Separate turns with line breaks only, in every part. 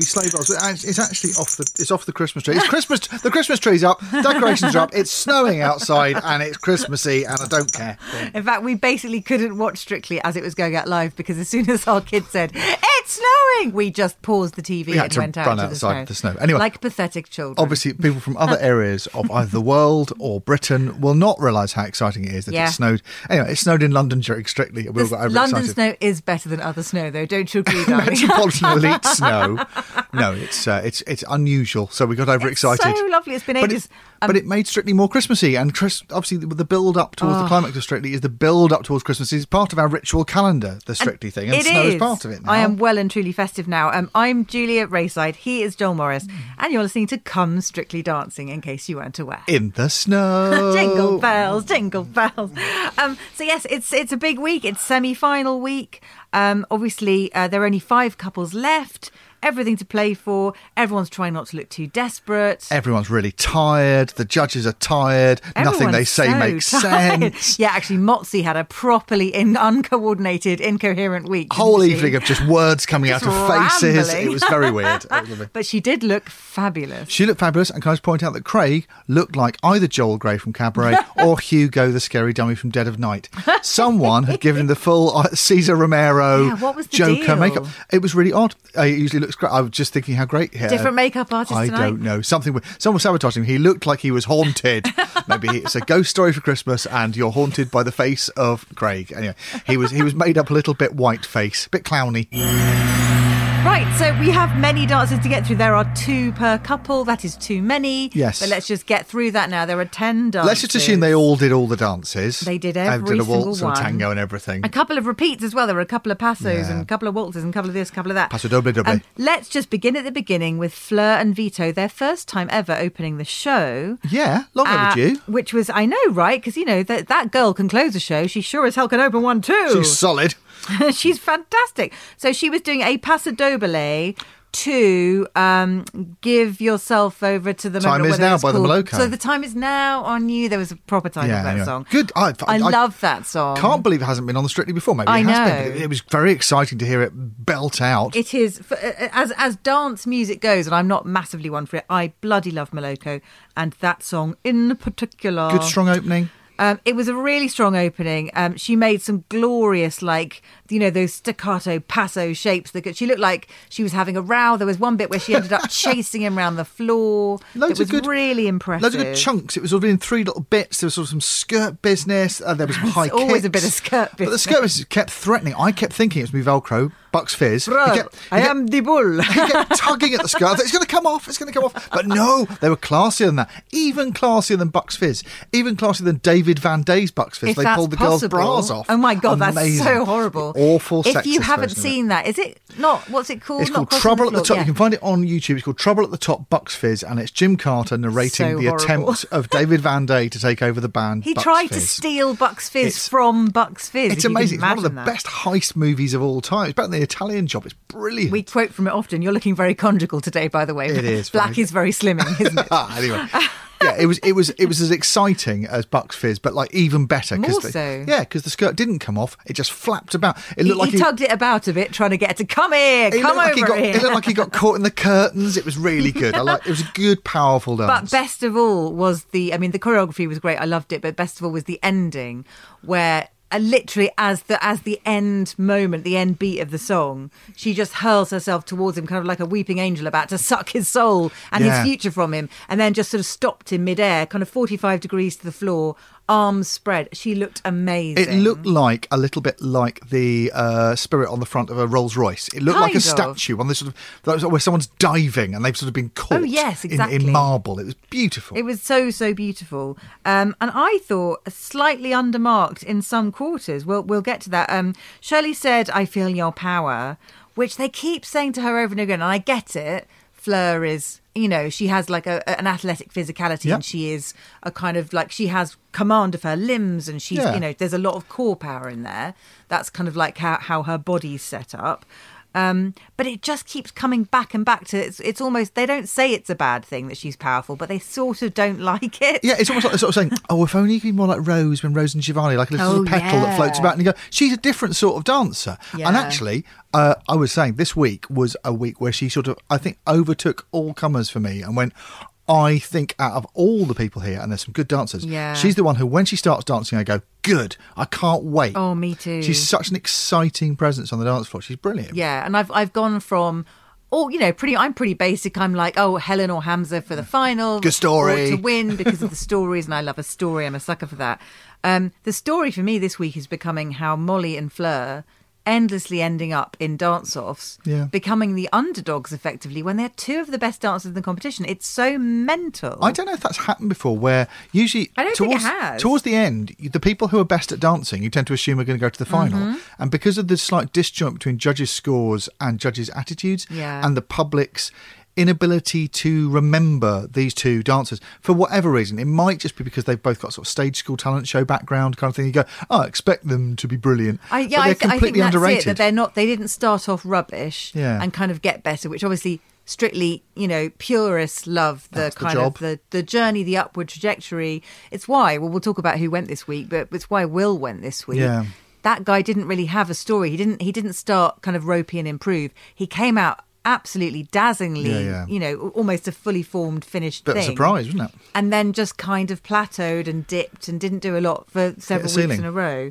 Be sleigh bells, it's actually off the it's off the Christmas tree. It's Christmas. The Christmas tree's up, decorations are up. It's snowing outside, and it's Christmassy, and I don't care.
In fact, we basically couldn't watch Strictly as it was going out live because as soon as our kids said, it's snowing, we just paused the TV
We
and went out
run
to
outside
the
the
snow.
snow. Anyway.
Like pathetic children.
Obviously, people from other areas of either the world or Britain will not realise how exciting it is that
Yeah.
it snowed. Anyway, it snowed in London during Strictly. We all got
London snow is better than other snow, though. Don't you agree, darling?
Metropolitan elite snow. No, it's uh, it's it's unusual. So we got overexcited.
so lovely. It's been
But
ages.
it,
Um,
but it made Strictly more Christmassy, and Chris, obviously the, the build up towards
Oh.
the climax of Strictly is the build up towards Christmas is part of our ritual calendar. The Strictly thing, and
It
snow is.
is.
part of it. Now.
I am well and truly festive now. Um, I'm Julia Rayside. He is Joel Morris, and you're listening to Come Strictly Dancing. In case you weren't aware.
in the snow.
jingle bells, jingle bells. Um, so yes, it's it's a big week. It's semi-final week. Um, obviously, uh, there are only five couples left. Everything to play for. Everyone's trying not to look too desperate.
Everyone's really tired. The judges are tired. Nothing they say
so
makes
tired.
sense.
Yeah, actually, Motsi had a properly in, uncoordinated, incoherent week.
Whole
she?
evening of just words coming
Just
out of faces. It was very weird. It was lovely.
But she did look fabulous.
She looked fabulous, and can I just point out that Craig looked like either Joel Grey from Cabaret or Hugo the Scary Dummy from Dead of Night. Someone had given him the full uh, Cesar Romero
Yeah, what was the
Joker
deal?
makeup. It was really odd. He usually looks great. I was just thinking how great. Uh,
Different makeup artist
I
tonight?
don't know. Something. Someone was sabotaging him. He looked like he was haunted. Maybe he, it's a ghost story for Christmas, and you're haunted by the face of Craig. Anyway, he was he was made up a little bit white face, a bit clowny.
Right, so we have many dances to get through. There are two per couple. That is too many.
Yes.
But let's just get through that now. There are 10 dances.
Let's just assume they all did all the dances.
They did every
did a waltz and tango and everything.
A couple of repeats as well. There were a couple of passos
Yeah.
and a couple of waltzes and a couple of this, a couple of that.
Paso doble doble.
Um, let's just begin at the beginning with Fleur and Vito, their first time ever opening the show.
Yeah, long
Uh,
overdue.
which was, I know, right? Because, you know, that, that girl can close a show. She sure as hell can open one too.
She's solid.
She's fantastic. So she was doing a paso doble to um, give yourself over to the
Time Is Now by the
called-
Moloko.
So the time is now on you. There was a proper title
Yeah,
of that song.
Good. I,
I, love that song.
Can't believe it hasn't been on the Strictly before. Maybe
I
it has been.
know.
but It, it was very exciting to hear it belt out.
It is for, uh, as as dance music goes, and I'm not massively one for it. I bloody love Moloko, and that song in particular.
Good strong opening.
Um, it was a really strong opening. Um, she made some glorious, like you know, those staccato passo shapes. That she looked like she was having a row. There was one bit where she ended up chasing him around the floor.
Loads
it
of
was
good,
really impressive.
Loads of good chunks. It was all in three little bits. There was sort of some skirt business. Uh, there was some high
always a bit of skirt
But the skirt business kept threatening. I kept thinking it was me Velcro, Bucks Fizz. He
Brr,
kept- he
I
kept-
am the bull.
he kept tugging at the thought, It's going to come off. It's going to come off. But no, they were classier than that. Even classier than Bucks Fizz. Even classier than David Van Day's Bucks Fizz.
if
they pulled the
possible.
girls' bras off.
Oh my god,
Amazing.
that's so horrible.
Awful.
If you haven't
version of it.
seen that, is it not? What's it called?
It's
Not
called Trouble at the Top.
Yeah.
You can find it on YouTube. It's called Trouble at the Top Bucks Fizz, and it's Jim Carter narrating
So
the
horrible.
attempt of David Van Day to take over the band.
He
Bucks
tried to steal Bucks Fizz
It's-
from Bucks Fizz.
It's
if you can
amazing. It's one of the
that.
best heist movies of all time. It's the Italian Job. It's brilliant.
We quote from it often. You're looking very conjugal today, by the way.
It is
Black
very-
is very slimming, isn't it?
Ah, anyway. Yeah, it was it was it was as exciting as Bucks Fizz, but like even better.
More
the-
so.
Yeah, because the skirt didn't come off; it just flapped about. It
He,
looked like
he tugged it about a bit, trying to get it to come here,
it
come
looked like
over
he got,
here.
It looked like he got caught in the curtains. It was really good. I like. It was a good, powerful dance.
But best of all was the, I mean, the choreography was great. I loved it. But best of all was the ending, where Uh, literally as the as the end moment, the end beat of the song, she just hurls herself towards him, kind of like a weeping angel about to suck his soul and
Yeah.
his future from him, and then just sort of stopped in midair, kind of forty five degrees to the floor, arms spread. She looked amazing.
It looked like a little bit like the uh, spirit on the front of a Rolls Royce. It looked like a
of.
statue on this sort of where someone's diving and they've sort of been caught.
Oh, yes,
in-
exactly.
in, marble. It was beautiful.
It was so so beautiful, um, and I thought slightly undermarked in some quarters. We'll we'll get to that. Um, Shirley said, "I feel your power," which they keep saying to her over and over again, and I get it. Fleur is, you know, she has like a, an athletic physicality,
Yep.
and she is a kind of like she has command of her limbs, and she's,
Yeah.
you know, there's a lot of core power in there. That's kind of like how how her body's set up. Um, but it just keeps coming back and back to it's. It's almost they don't say it's a bad thing that she's powerful, but they sort of don't like it.
Yeah, it's almost like they're sort of saying, "Oh, if only you could be more like Rose when Rose and Giovanni, like a little
Oh,
petal that floats about." And you go, "She's a different sort of dancer." And actually, uh, I was saying this week was a week where she sort of, I think, overtook all comers for me and went. I think out of all the people here, and there's some good dancers,
Yeah.
she's the one who, when she starts dancing, I go, "Good! I can't wait."
Oh, me too.
She's such an exciting presence on the dance floor. She's brilliant.
Yeah, and I've I've gone from oh, you know, pretty I'm pretty basic. I'm like, oh, Helen or Hamza for the final.
Good story.
To win because of the stories, and I love a story. I'm a sucker for that. Um, the story for me this week is becoming how Molly and Fleur endlessly ending up in dance offs,
Yeah.
becoming the underdogs effectively when they're two of the best dancers in the competition. It's so mental.
I don't know if that's happened before. Where usually
I don't think it
towards,
has.
towards the end, the people who are best at dancing, you tend to assume are going to go to the final,
Mm-hmm.
and because of the slight disjoint between judges' scores and judges' attitudes,
Yeah.
and the public's inability to remember these two dancers for whatever reason, it might just be because they've both got sort of stage school talent show background kind of thing. You go, oh, I expect them to be brilliant,
I,
but
yeah,
they're
I, th- I think that's
underrated.
it. That they're not. They didn't start off rubbish.
Yeah.
and kind of get better, which obviously strictly, you know, purists love the
That's
kind
job.
of the the journey, the upward trajectory. It's why. Well, we'll talk about who went this week, but it's why Will went this week.
Yeah.
That guy didn't really have a story. He didn't. He didn't start kind of ropey and improve. He came out absolutely dazzlingly.
Yeah, yeah.
You know, almost a fully formed finished
Bit of a
thing
surprise, wasn't it?
and then just kind of plateaued and dipped and didn't do a lot for several weeks
ceiling.
in a row.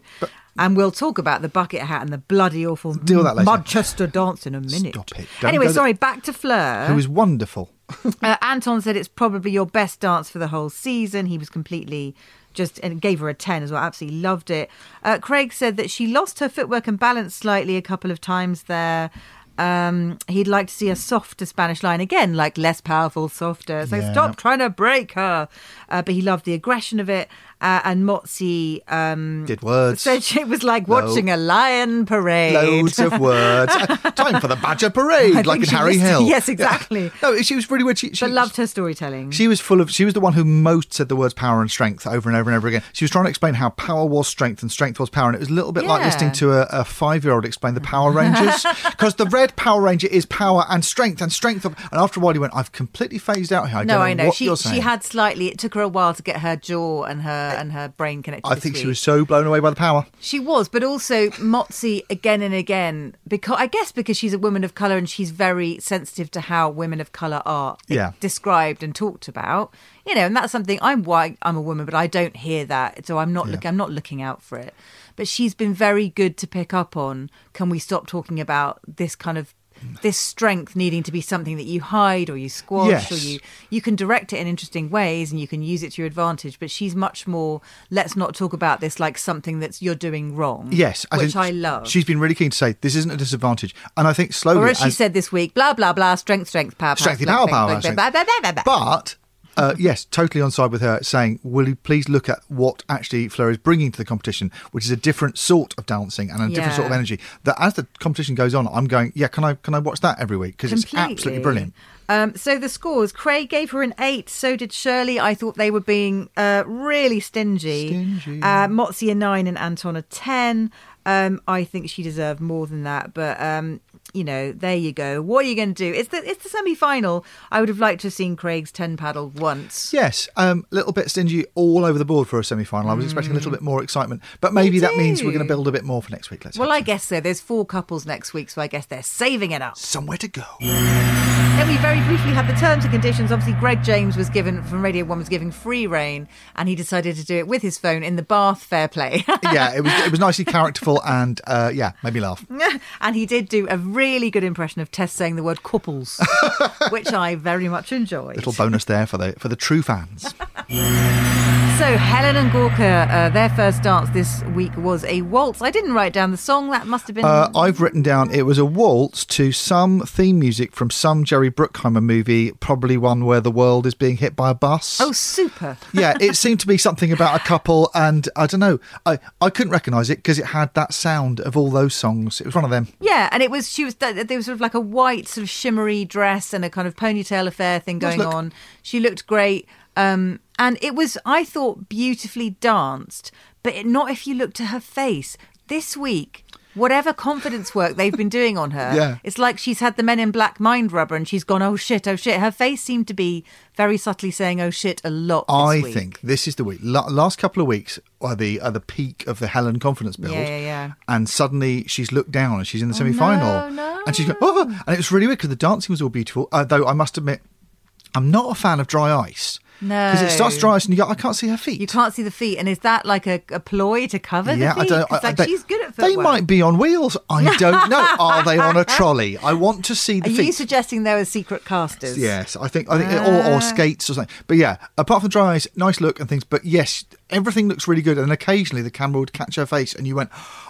and we'll talk about the bucket hat and the bloody awful
Deal that later.
Manchester dance in a minute.
Stop it. Don't
Anyway, sorry, back to Fleur.
Who was wonderful.
Uh, Anton said it's probably your best dance for the whole season. He was completely just and gave her a 10 as well. Absolutely loved it. Uh, Craig said that she lost her footwork and balance slightly a couple of times there. Um, he'd like to see a softer Spanish line again, like less powerful, softer. So
Yeah.
stop trying to break her. Uh, but he loved the aggression of it. Uh, and Motsi um,
Did words.
said it was like watching a lion parade.
Loads of words. Uh, Time for the Badger Parade, like in Harry Hill.
yes, exactly.
No, she was really weird. She, she
but loved her storytelling.
She was full of. She was the one who most said the words power and strength over and over and over again. She was trying to explain how power was strength and strength was power, and it was a little bit like listening to a, a five-year-old explain the Power Rangers because the red Power Ranger is power and strength and strength. Of, and after a while, he went, "I've completely phased out here. I
no,
don't know
I know.
what
She she had slightly. It took her a while to get her jaw and her and her brain connected.
I think she was so blown away by the power.
She was, but also Motsi again and again because I guess because she's a woman of color and she's very sensitive to how women of color are
Yeah.
described and talked about. You know, and that's something I'm white. I'm a woman, but I don't hear that, so I'm not
Yeah.
looking. I'm not looking out for it. But she's been very good to pick up on. Can we stop talking about this kind of this strength needing to be something that you hide or you squash or you you can direct it in interesting ways and you can use it to your advantage but she's much more let's not talk about this like something that's you're doing wrong
Yes, as
which i love.
She's been really keen to say this isn't a disadvantage, and I think slowly,
or as she said this week blah blah blah strength strength power power
Strengthy power, power,
strength,
strength. But uh, yes, totally on side with her, saying, "Will you please look at what actually Fleur is bringing to the competition, which is a different sort of dancing and a different sort of energy." That as the competition goes on, I'm going, "Yeah, can I can I watch that every week because it's absolutely brilliant."
Um, so the scores: Craig gave her an eight. So did Shirley. I thought they were being uh, really stingy.
Stingy.
Uh, Motsi a nine and Anton a ten. Um, I think she deserved more than that, but um, you know, there you go. What are you going to do? It's the it's the semi final. I would have liked to have seen Craig's ten paddle once.
Yes, a um, little bit stingy all over the board for a semi-final. I was expecting a little bit more excitement, but maybe that means we're going to build a bit more for next week. Let's
Well, I
so.
guess so. There's four couples next week, so I guess they're saving it up.
somewhere to go.
Then we very briefly had the terms and conditions. Obviously, Greg James was given from Radio One was giving free rein, and he decided to do it with his phone in the bath. Fair play.
yeah, it was it was nicely characterful and uh, yeah, made me laugh.
and he did do a really good impression of Tess saying the word couples, which I very much enjoyed.
Little bonus there for the for the true fans.
So Helen and Gorka, uh, their first dance this week was a waltz. I didn't write down the song. That must have been.
Uh, I've written down it was a waltz to some theme music from some Jerry Bruckheimer movie, probably one where the world is being hit by a bus.
oh, super.
yeah, it seemed to be something about a couple, and I don't know, I, I couldn't recognise it because it had that sound of all those songs. It was one of them.
Yeah, and it was she was there was sort of like a white sort of shimmery dress and a kind of ponytail affair thing going on. She looked great, um, and it was I thought beautifully danced, but it, not if you looked at her face. This week, whatever confidence work they've been doing on her.
Yeah.
It's like she's had the Men in Black mind rubber and she's gone, oh shit, oh shit. Her face seemed to be very subtly saying, oh shit, a lot. This
I
week.
think this is the week. La- last couple of weeks are the are the peak of the Helen confidence build.
Yeah, yeah, yeah.
And suddenly she's looked down and she's in the semi final.
no, no.
And she's going, oh, and it was really weird because the dancing was all beautiful. Uh, though I must admit, I'm not a fan of dry ice.
No.
Because it starts dry ice and you go, I can't see her feet.
You can't see the feet, and is that like a, a ploy to cover
yeah,
the feet?
I don't. I-
like,
they,
she's good at
They might be on wheels. I don't know. Are they on a trolley? I want to see the feet.
Are
feet.
you suggesting there were secret casters?
Yes, I think, I think, or, or ah. skates or something. But yeah, apart from dry eyes, nice look and things. But yes, everything looks really good. And occasionally the camera would catch her face, and you went,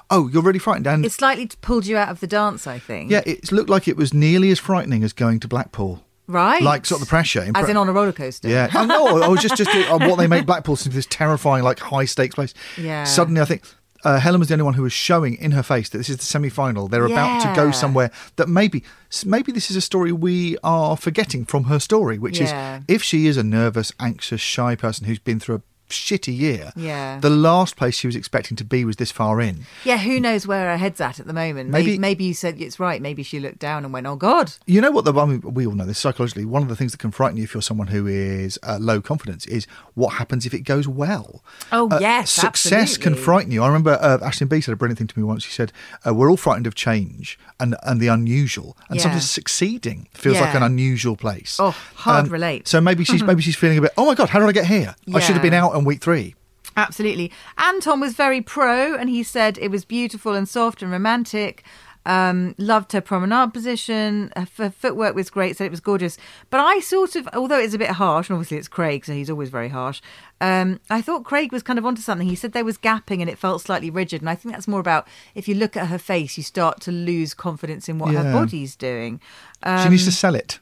"Oh, you're really frightened." And
It slightly pulled you out of the dance, I think.
yeah, it looked like it was nearly as frightening as going to Blackpool.
Right.
Like sort of the pressure.
As in on a roller coaster.
Yeah, I know. I was just just uh, what they make Blackpool into this terrifying, like high stakes place.
Yeah.
Suddenly, I think uh, Helen was the only one who was showing in her face that this is the semi final. They're about to go
Yeah.
somewhere that maybe maybe this is a story we are forgetting from her story, which
Yeah.
is if she is a nervous, anxious, shy person who's been through a shitty year.
Yeah.
The last place she was expecting to be was this far in.
Yeah, who knows where her head's at at the moment? Maybe,
Maybe-
maybe you said it's right. Maybe she looked down and went, "Oh God."
You know what? The I mean, we all know this psychologically. One of the things that can frighten you if you're someone who is uh, low confidence is what happens if it goes well.
Oh,
Uh,
yes,
success can frighten you. I remember uh, Ashley B said a brilliant thing to me once. She said, uh, "We're all frightened of change and and the unusual, and
Yeah.
sometimes succeeding feels like an unusual place."
Oh, hard relate.
So maybe she's maybe she's feeling a bit. Oh my god, how did I get here? I should have been out on week three.
Absolutely. Anton was very pro, and he said it was beautiful and soft and romantic. Um, loved her promenade position. Her footwork was great, said it was gorgeous. But I sort of, although it's a bit harsh, and obviously it's Craig, so he's always very harsh. Um, I thought Craig was kind of onto something. He said there was gapping and it felt slightly rigid. And I think that's more about if you look at her face, you start to lose confidence in what her body's doing. Um,
she needs to sell it.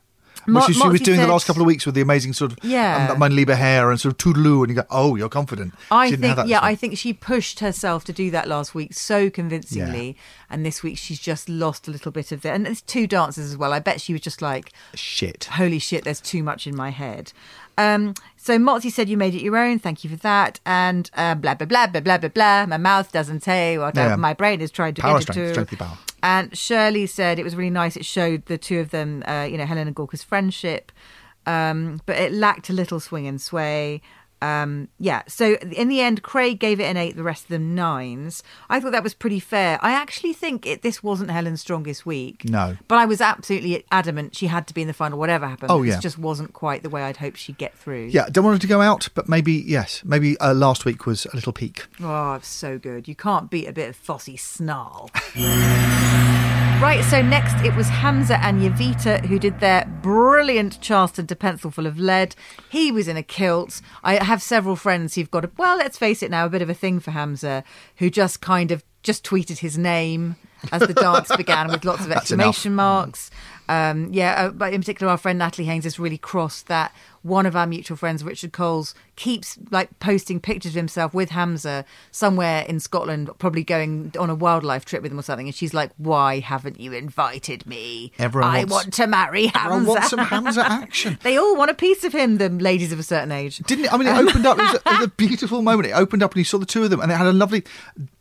Mo-
Which she was doing the last couple of weeks with the amazing sort of
Yeah.
um, mein Liebe hair and sort of toodaloo, and you go, oh, you're confident.
I think, yeah. I think she pushed herself to do that last week so convincingly, and this week she's just lost a little bit of it. And there's two dances as well. I bet she was just like,
shit.
"Holy shit, there's too much in my head." Um, so Motsi said you made it your own. Thank you for that. And uh, blah blah blah blah blah blah blah. My mouth doesn't say what
Yeah.
my brain is trying to
Power
get it
strength,
to.
strengthy power.
And Shirley said it was really nice. It showed the two of them, uh, you know, Helen and Gorka's friendship, um, but it lacked a little swing and sway. Um, yeah, so in the end, Craig gave it an eight, the rest of them nines. I thought that was pretty fair. I actually think it, this wasn't Helen's strongest week.
No.
But I was absolutely adamant she had to be in the final, whatever happened.
Oh,
This
yeah.
just wasn't quite the way I'd hoped she'd get through.
Yeah, don't want her to go out, but maybe yes, maybe uh, last week was a little peak.
Oh, it's so good. You can't beat a bit of Fosse snarl. right, so next it was Hamza and Jowita who did their brilliant Charleston to Pencil Full of Lead. He was in a kilt. I have several friends who've got a, well, let's face it now, a bit of a thing for Hamza, who just kind of just tweeted his name as the dance began with lots of exclamation marks. Um, yeah, uh, but in particular, our friend Natalie Haynes is really cross that one of our mutual friends, Richard Coles, keeps like posting pictures of himself with Hamza somewhere in Scotland, probably going on a wildlife trip with him or something. And she's like, "Why haven't you invited me?
Everyone
I
wants-
want to marry Hamza.
Everyone wants some Hamza action.
they all want a piece of him. The ladies of a certain age.
Didn't it? I mean, it opened up. It was, a, it was a beautiful moment. It opened up, and you saw the two of them, and it had a lovely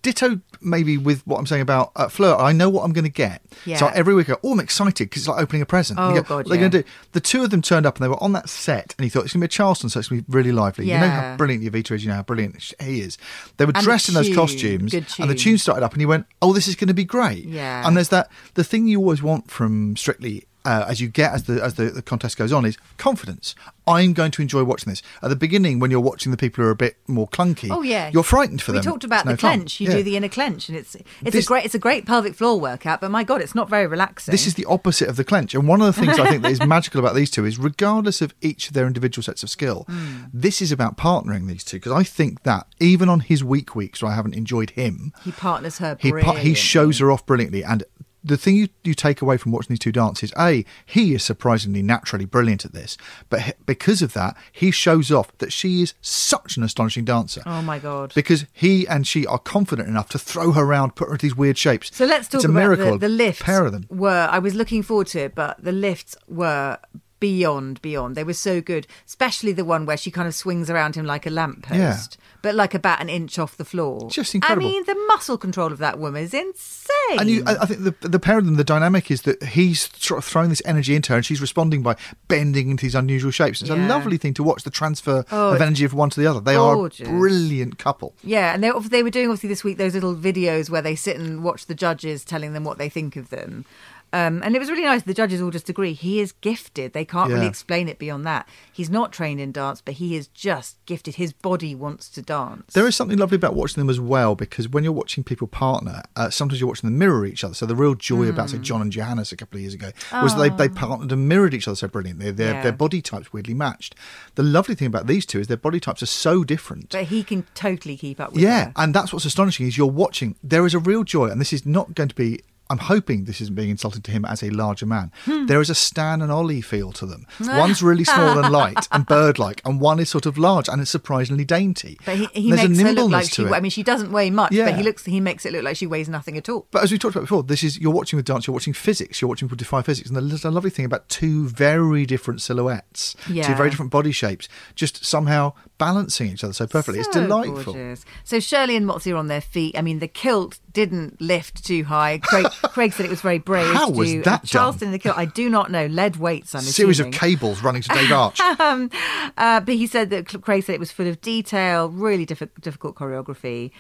ditto. Maybe with what I'm saying about uh, Fleur, I know what I'm going to get.
Yeah.
So every week, I go, oh, I'm excited because it's like opening a present.
Oh,
go,
God,
what are they
yeah.
going to do? The two of them turned up, and they were on that set, and he thought it's going to be a Charleston, so it's going to be really lively. You know how brilliant Jowita is. You know how brilliant he is. They were
And the
dressed in those costumes, and the
tune.
tune started up, and he went, "Oh, this is going to be great."
Yeah.
And there's that the thing you always want from Strictly. Uh, as you get as the as the, the contest goes on is confidence. I'm going to enjoy watching this. At the beginning, when you're watching the people who are a bit more clunky,
Oh yeah,
you're frightened for
we
them.
We talked about
It's no
the
fun.
clench. You
Yeah.
do the inner clench, and it's it's
This-
a great it's a great pelvic floor workout. But my God, it's not very relaxing.
This is the opposite of the clench. And one of the things I think that is magical about these two is, regardless of each of their individual sets of skill,
Hmm.
this is about partnering these two. Because I think that even on his weak weeks where I haven't enjoyed him,
he partners her.
he pa- he shows her off brilliantly. And the thing you, you take away from watching these two dances, a he is surprisingly naturally brilliant at this, but he- because of that, he shows off that she is such an astonishing dancer.
Oh my God.
Because he and she are confident enough to throw her around, put her into these weird shapes.
So let's talk
it's a
about
miracle.
the, the lifts.
Pair of them.
Were I was looking forward to it, but the lifts were beyond beyond. They were so good, especially the one where she kind of swings around him like a lamppost.
Yeah.
But like about an inch off the floor.
Just incredible.
I mean, the muscle control of that woman is insane.
And you, I I think the the pair of them, the dynamic is that he's sort of throwing this energy into her, and she's responding by bending into these unusual shapes. It's a lovely thing to watch the transfer
Oh,
of energy from one to the other. They are a brilliant couple.
Yeah, and they they were doing obviously this week those little videos where they sit and watch the judges telling them what they think of them. Um, and it was really nice. The judges all just agree he is gifted. They can't really explain it beyond that. He's not trained in dance, but he is just gifted. His body wants to dance.
There is something lovely about watching them as well because when you're watching people partner, uh, sometimes you're watching them mirror each other. So the real joy about
Hmm.
say John and Johannes a couple of years ago was they they partnered and mirrored each other so brilliantly. Their
Yeah.
their body types weirdly matched. The lovely thing about these two is their body types are so different.
but he can totally keep up with
Yeah,
her.
and that's what's astonishing is you're watching. There is a real joy, and this is not going to be. I'm hoping this isn't being insulting to him as a larger man.
Hmm.
There is a Stan and Ollie feel to them. One's really small and light and bird-like, and one is sort of large and it's surprisingly dainty.
But he, he
There's a
makes her look like she. I mean, she doesn't weigh much,
Yeah.
but he looks. He makes it look like she weighs nothing at all.
But as we talked about before, this is you're watching with dance, you're watching physics, you're watching people defy physics, and there's a lovely thing about two very different silhouettes, two very different body shapes, just somehow balancing each other so perfectly. it's delightful.
gorgeous. So Shirley and Motsi are on their feet. I mean, the kilt didn't lift too high. Craig, Craig said it was very brave.
How
to
was
do.
that
Uh, Charleston in the kilt. I do not know. Lead weights. I'm
Series of cables running to Dave Arch.
Uh, but he said that Craig said it was full of detail, really diffi- difficult choreography.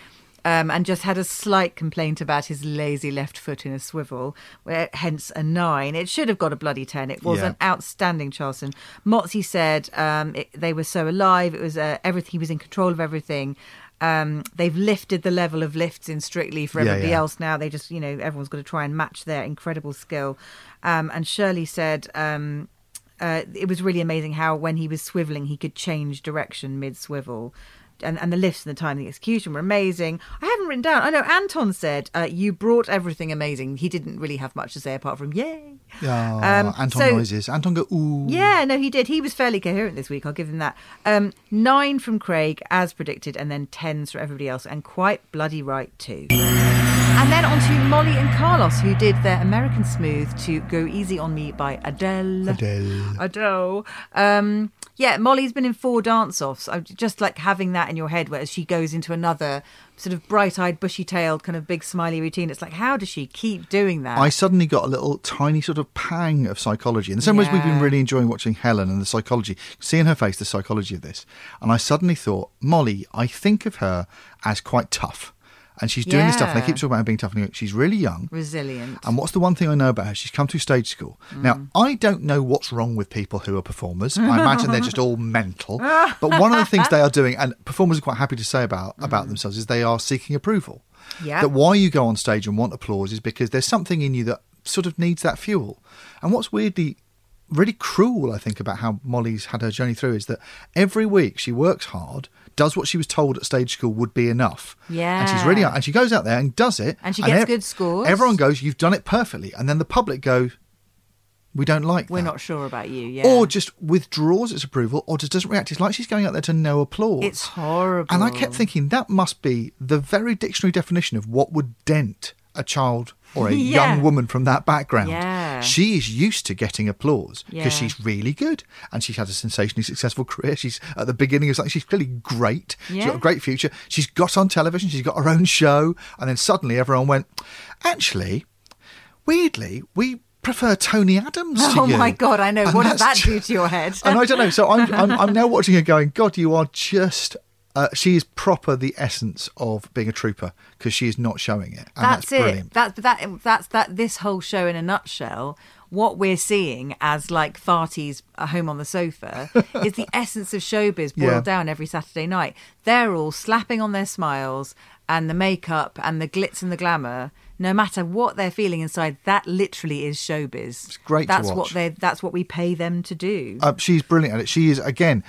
Um, and just had a slight complaint about his lazy left foot in a swivel, where hence a nine. It should have got a bloody ten. It was
Yeah.
an outstanding Charleston. Motsi said um, it, they were so alive. It was uh, everything. He was in control of everything. Um, they've lifted the level of lifts in Strictly for
Yeah,
everybody
yeah.
else now. They just, you know, everyone's got to try and match their incredible skill. Um, and Shirley said. Um, uh, it was really amazing how when he was swiveling he could change direction mid swivel and, and the lifts and the time and the execution were amazing. I haven't written down. I know anton said uh, you brought everything amazing. He didn't really have much to say apart from yay.
Oh,
Um,
Anton
so-
noises. Anton go ooh.
yeah no he did. He was fairly coherent this week. I'll give him that. Um, nine from craig as predicted and then tens for everybody else and quite bloody right too and then on to Molly and Carlos, who did their American Smooth to Go Easy on Me by Adele.
Adele.
Adele. Um, yeah, Molly's been in four dance offs. I just like having that in your head, whereas she goes into another sort of bright eyed, bushy tailed, kind of big smiley routine. It's like, how does she keep doing that?
I suddenly got a little tiny sort of pang of psychology. In the same ways we've been really enjoying watching Helen and the psychology, see in her face the psychology of this. And I suddenly thought, Molly, I think of her as quite tough. And she's doing this stuff, and they keep talking about her being tough. And she's really young.
Resilient.
And what's the one thing I know about her? She's come through stage school.
Mm.
Now, I don't know what's wrong with people who are performers. I imagine they're just all mental. But one of the things they are doing, and performers are quite happy to say about, about themselves, is they are seeking approval.
Mm. Yeah.
That why you go on stage and want applause is because there's something in you that sort of needs that fuel. And what's weirdly really cruel, I think, about how Molly's had her journey through is that every week she works hard, does what she was told at stage school would be enough. Yeah. And she's really and she goes out there and does it.
And she gets good scores.
Everyone goes, You've done it perfectly. And then the public go, We don't like
We're
that.
not sure about you. Yeah.
Or just withdraws its approval or just doesn't react. It's like she's going out there to no applause.
it's horrible.
And I kept thinking that must be the very dictionary definition of what would dent a child or a
Yeah.
young woman from that background.
Yeah.
She is used to getting applause
Yeah.
because she's really good and she's had a sensationally successful career. She's at the beginning of something. She's clearly great. She's got a great future. She's got on television. She's got her own show. And then suddenly everyone went, actually, weirdly, we prefer Tony Adams
Oh my God, I know.
And
what does that do to your head?
and I don't know. So I'm, I'm, I'm now watching her going, God, you are just. Uh, she is proper the essence of being a trooper because she is not showing it. And that's,
that's, it.
brilliant.
That's that. That's that. This whole show in a nutshell. What we're seeing as like farties at home on the sofa is the essence of showbiz boiled
Yeah.
down every Saturday night. They're all slapping on their smiles and the makeup and the glitz and the glamour. No matter what they're feeling inside, that literally is showbiz. It's
great to
That's
watch.
what they. That's what we pay them to do.
Uh, she's brilliant at it. She is, again,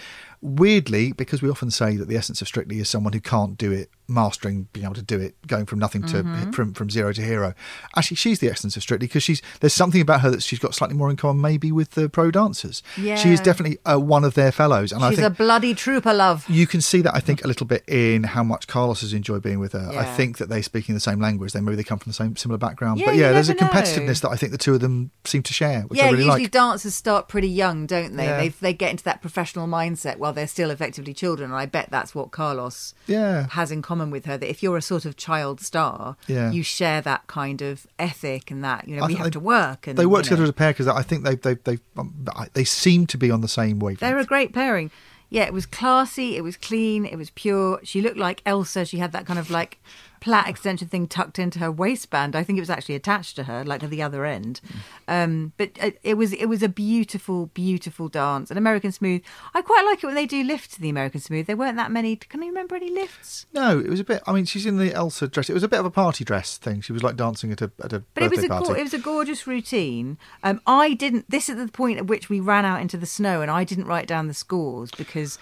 weirdly, because we often say that the essence of Strictly is someone who can't do it mastering, being able to do it, going from nothing to
Mm-hmm.
from from zero to hero. Actually, she's the essence of Strictly because she's there's something about her that she's got slightly more in common maybe with the pro dancers. she is definitely uh, one of their fellows, and I
She's
think
a bloody trooper, love.
you can see that I think a little bit in how much Carlos has enjoyed being with her. I think that they're speaking the same language. They maybe they come from the same similar background.
Yeah,
but yeah, there's a
never know.
competitiveness that I think the two of them seem to share, which
yeah,
I really
usually
like.
dancers start pretty young, don't they?
Yeah.
They they get into that professional mindset while they're still effectively children, and I bet that's what Carlos
Yeah.
has in common with her. That if you're a sort of child star,
Yeah.
you share that kind of ethic and that you know
I
we have
they-
to work and
They work
you know.
together as a pair because I think they they they um, they seem to be on the same wavelength.
They're a great pairing. Yeah, it was classy, it was clean, it was pure. She looked like Elsa. She had that kind of like plait extension thing tucked into her waistband. I think it was actually attached to her, like at the other end. Um, but it, it was it was a beautiful, beautiful dance. And American Smooth, I quite like it when they do lifts to the American Smooth. There weren't that many. Can you remember any lifts?
No, it was a bit. I mean, she's in the Elsa dress. It was a bit of a party dress thing. She was like dancing at a at a
But it was
birthday
a
party.
go- it was a gorgeous routine. Um, I didn't. This is the point at which we ran out into the snow, and I didn't write down the scores because.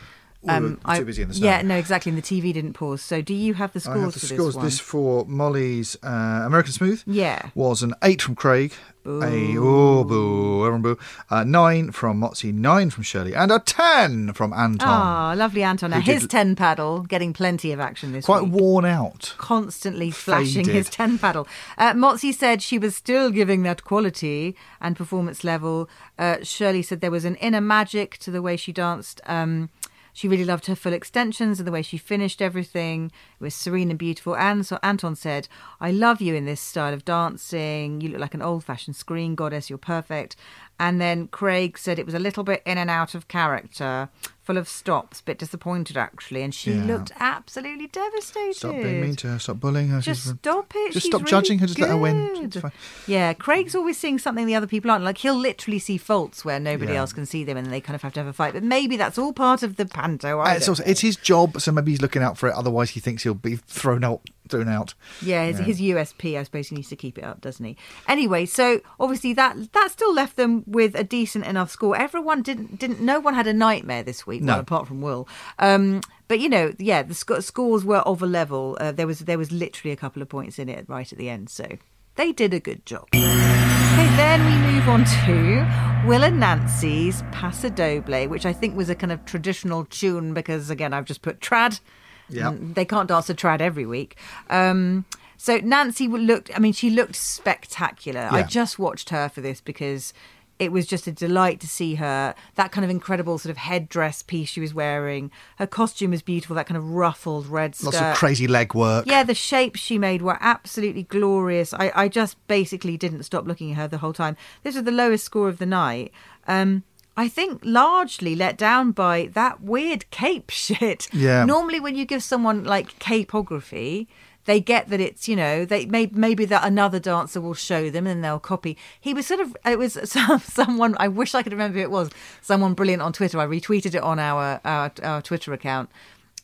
Um,
too busy in the snow.
Yeah, no, exactly. And the TV didn't pause. So, do you have the scores
I have the
for
scores.
this one?
This for Molly's uh, American Smooth.
Yeah.
was an eight from Craig. A oh boo, everyone boo. Uh, nine from Motsi, nine from Shirley, and a ten from Anton.
Ah, lovely Anton. Now,
Who did-
his 10 paddle getting plenty of action this
Quite
week.
worn out.
Constantly flashing
Faded.
his 10 paddle. Uh, Motsi said she was still giving that quality and performance level. Uh, Shirley said there was an inner magic to the way she danced. Um, she really loved her full extensions and the way she finished everything. It was serene and beautiful. And so Anton said, I love you in this style of dancing. You look like an old fashioned screen goddess. You're perfect. And then Craig said it was a little bit in and out of character, full of stops, bit disappointed actually. And she
Yeah.
looked absolutely devastated.
Stop being mean to her. Stop bullying her.
Just
She's-
stop it.
Just
She's
stop
really
judging her. Just let her win.
good. Yeah, Craig's always seeing something the other people aren't. Like he'll literally see faults where nobody
Yeah.
else can see them, and they kind of have to have a fight. But maybe that's all part of the panto. I
Uh, It's also it's his job, so maybe he's looking out for it. Otherwise, he thinks he'll be thrown out. Thrown out.
yeah, his,
Yeah.
his USP. I suppose he needs to keep it up, doesn't he? Anyway, so obviously that that still left them with a decent enough score. Everyone didn't didn't. No one had a nightmare this week,
No.
well, apart from Will. Um, but you know, yeah, the sc- scores were of a level. Uh, there was there was literally a couple of points in it right at the end, so they did a good job. Okay, then we move on to Will and Nancy's Paso Doble, which I think was a kind of traditional tune because, again, I've just put trad.
Yeah.
Mm, They can't dance a trad every week. Um, so Nancy looked, I mean, she looked spectacular. I just watched her for this because it was just a delight to see her. That kind of incredible sort of headdress piece she was wearing. Her costume was beautiful, that kind of ruffled red skirt.
Lots of crazy leg work.
Yeah, the shapes she made were absolutely glorious. I, I just basically didn't stop looking at her the whole time. This was the lowest score of the night. Um, I think largely let down by that weird cape shit.
Yeah.
Normally, when you give someone like capeography, they get that it's you know they may, maybe that another dancer will show them and they'll copy. He was sort of it was some, someone I wish I could remember who it was someone brilliant on Twitter. I retweeted it on our our, our Twitter account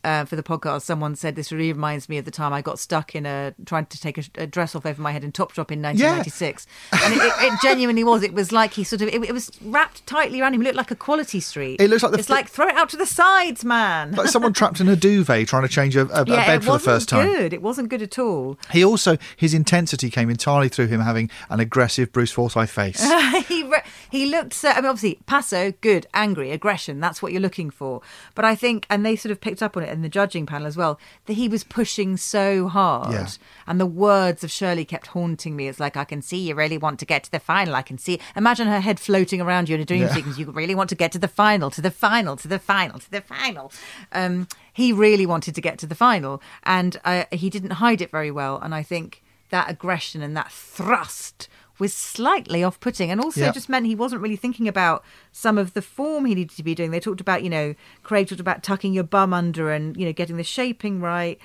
uh, for the podcast, someone said this really reminds me of the time I got stuck in a trying to take a, a dress off over my head in Topshop in 1996, and it, it, it genuinely was. It was like he sort of it, it was wrapped tightly around him. It looked like a quality street.
It looks like the
it's
fl-
like throw it out to the sides, man.
Like someone trapped in a duvet trying to change a, a, a
yeah,
bed
it
for the first time.
good. It wasn't good at all.
He also his intensity came entirely through him having an aggressive Bruce Forsyth face.
he re- he looked so. I mean, obviously, passo, good, angry, aggression. That's what you're looking for. But I think, and they sort of picked up on it in the judging panel as well, that he was pushing so hard.
Yeah.
And the words of Shirley kept haunting me. It's like I can see you really want to get to the final. I can see. Imagine her head floating around you in a dream
Yeah.
sequence. You really want to get to the final, to the final, to the final, to the final. Um, he really wanted to get to the final, and uh, he didn't hide it very well. And I think that aggression and that thrust was slightly off putting and also
Yeah.
just meant he wasn't really thinking about some of the form he needed to be doing. They talked about, you know, Craig talked about tucking your bum under and, you know, getting the shaping right,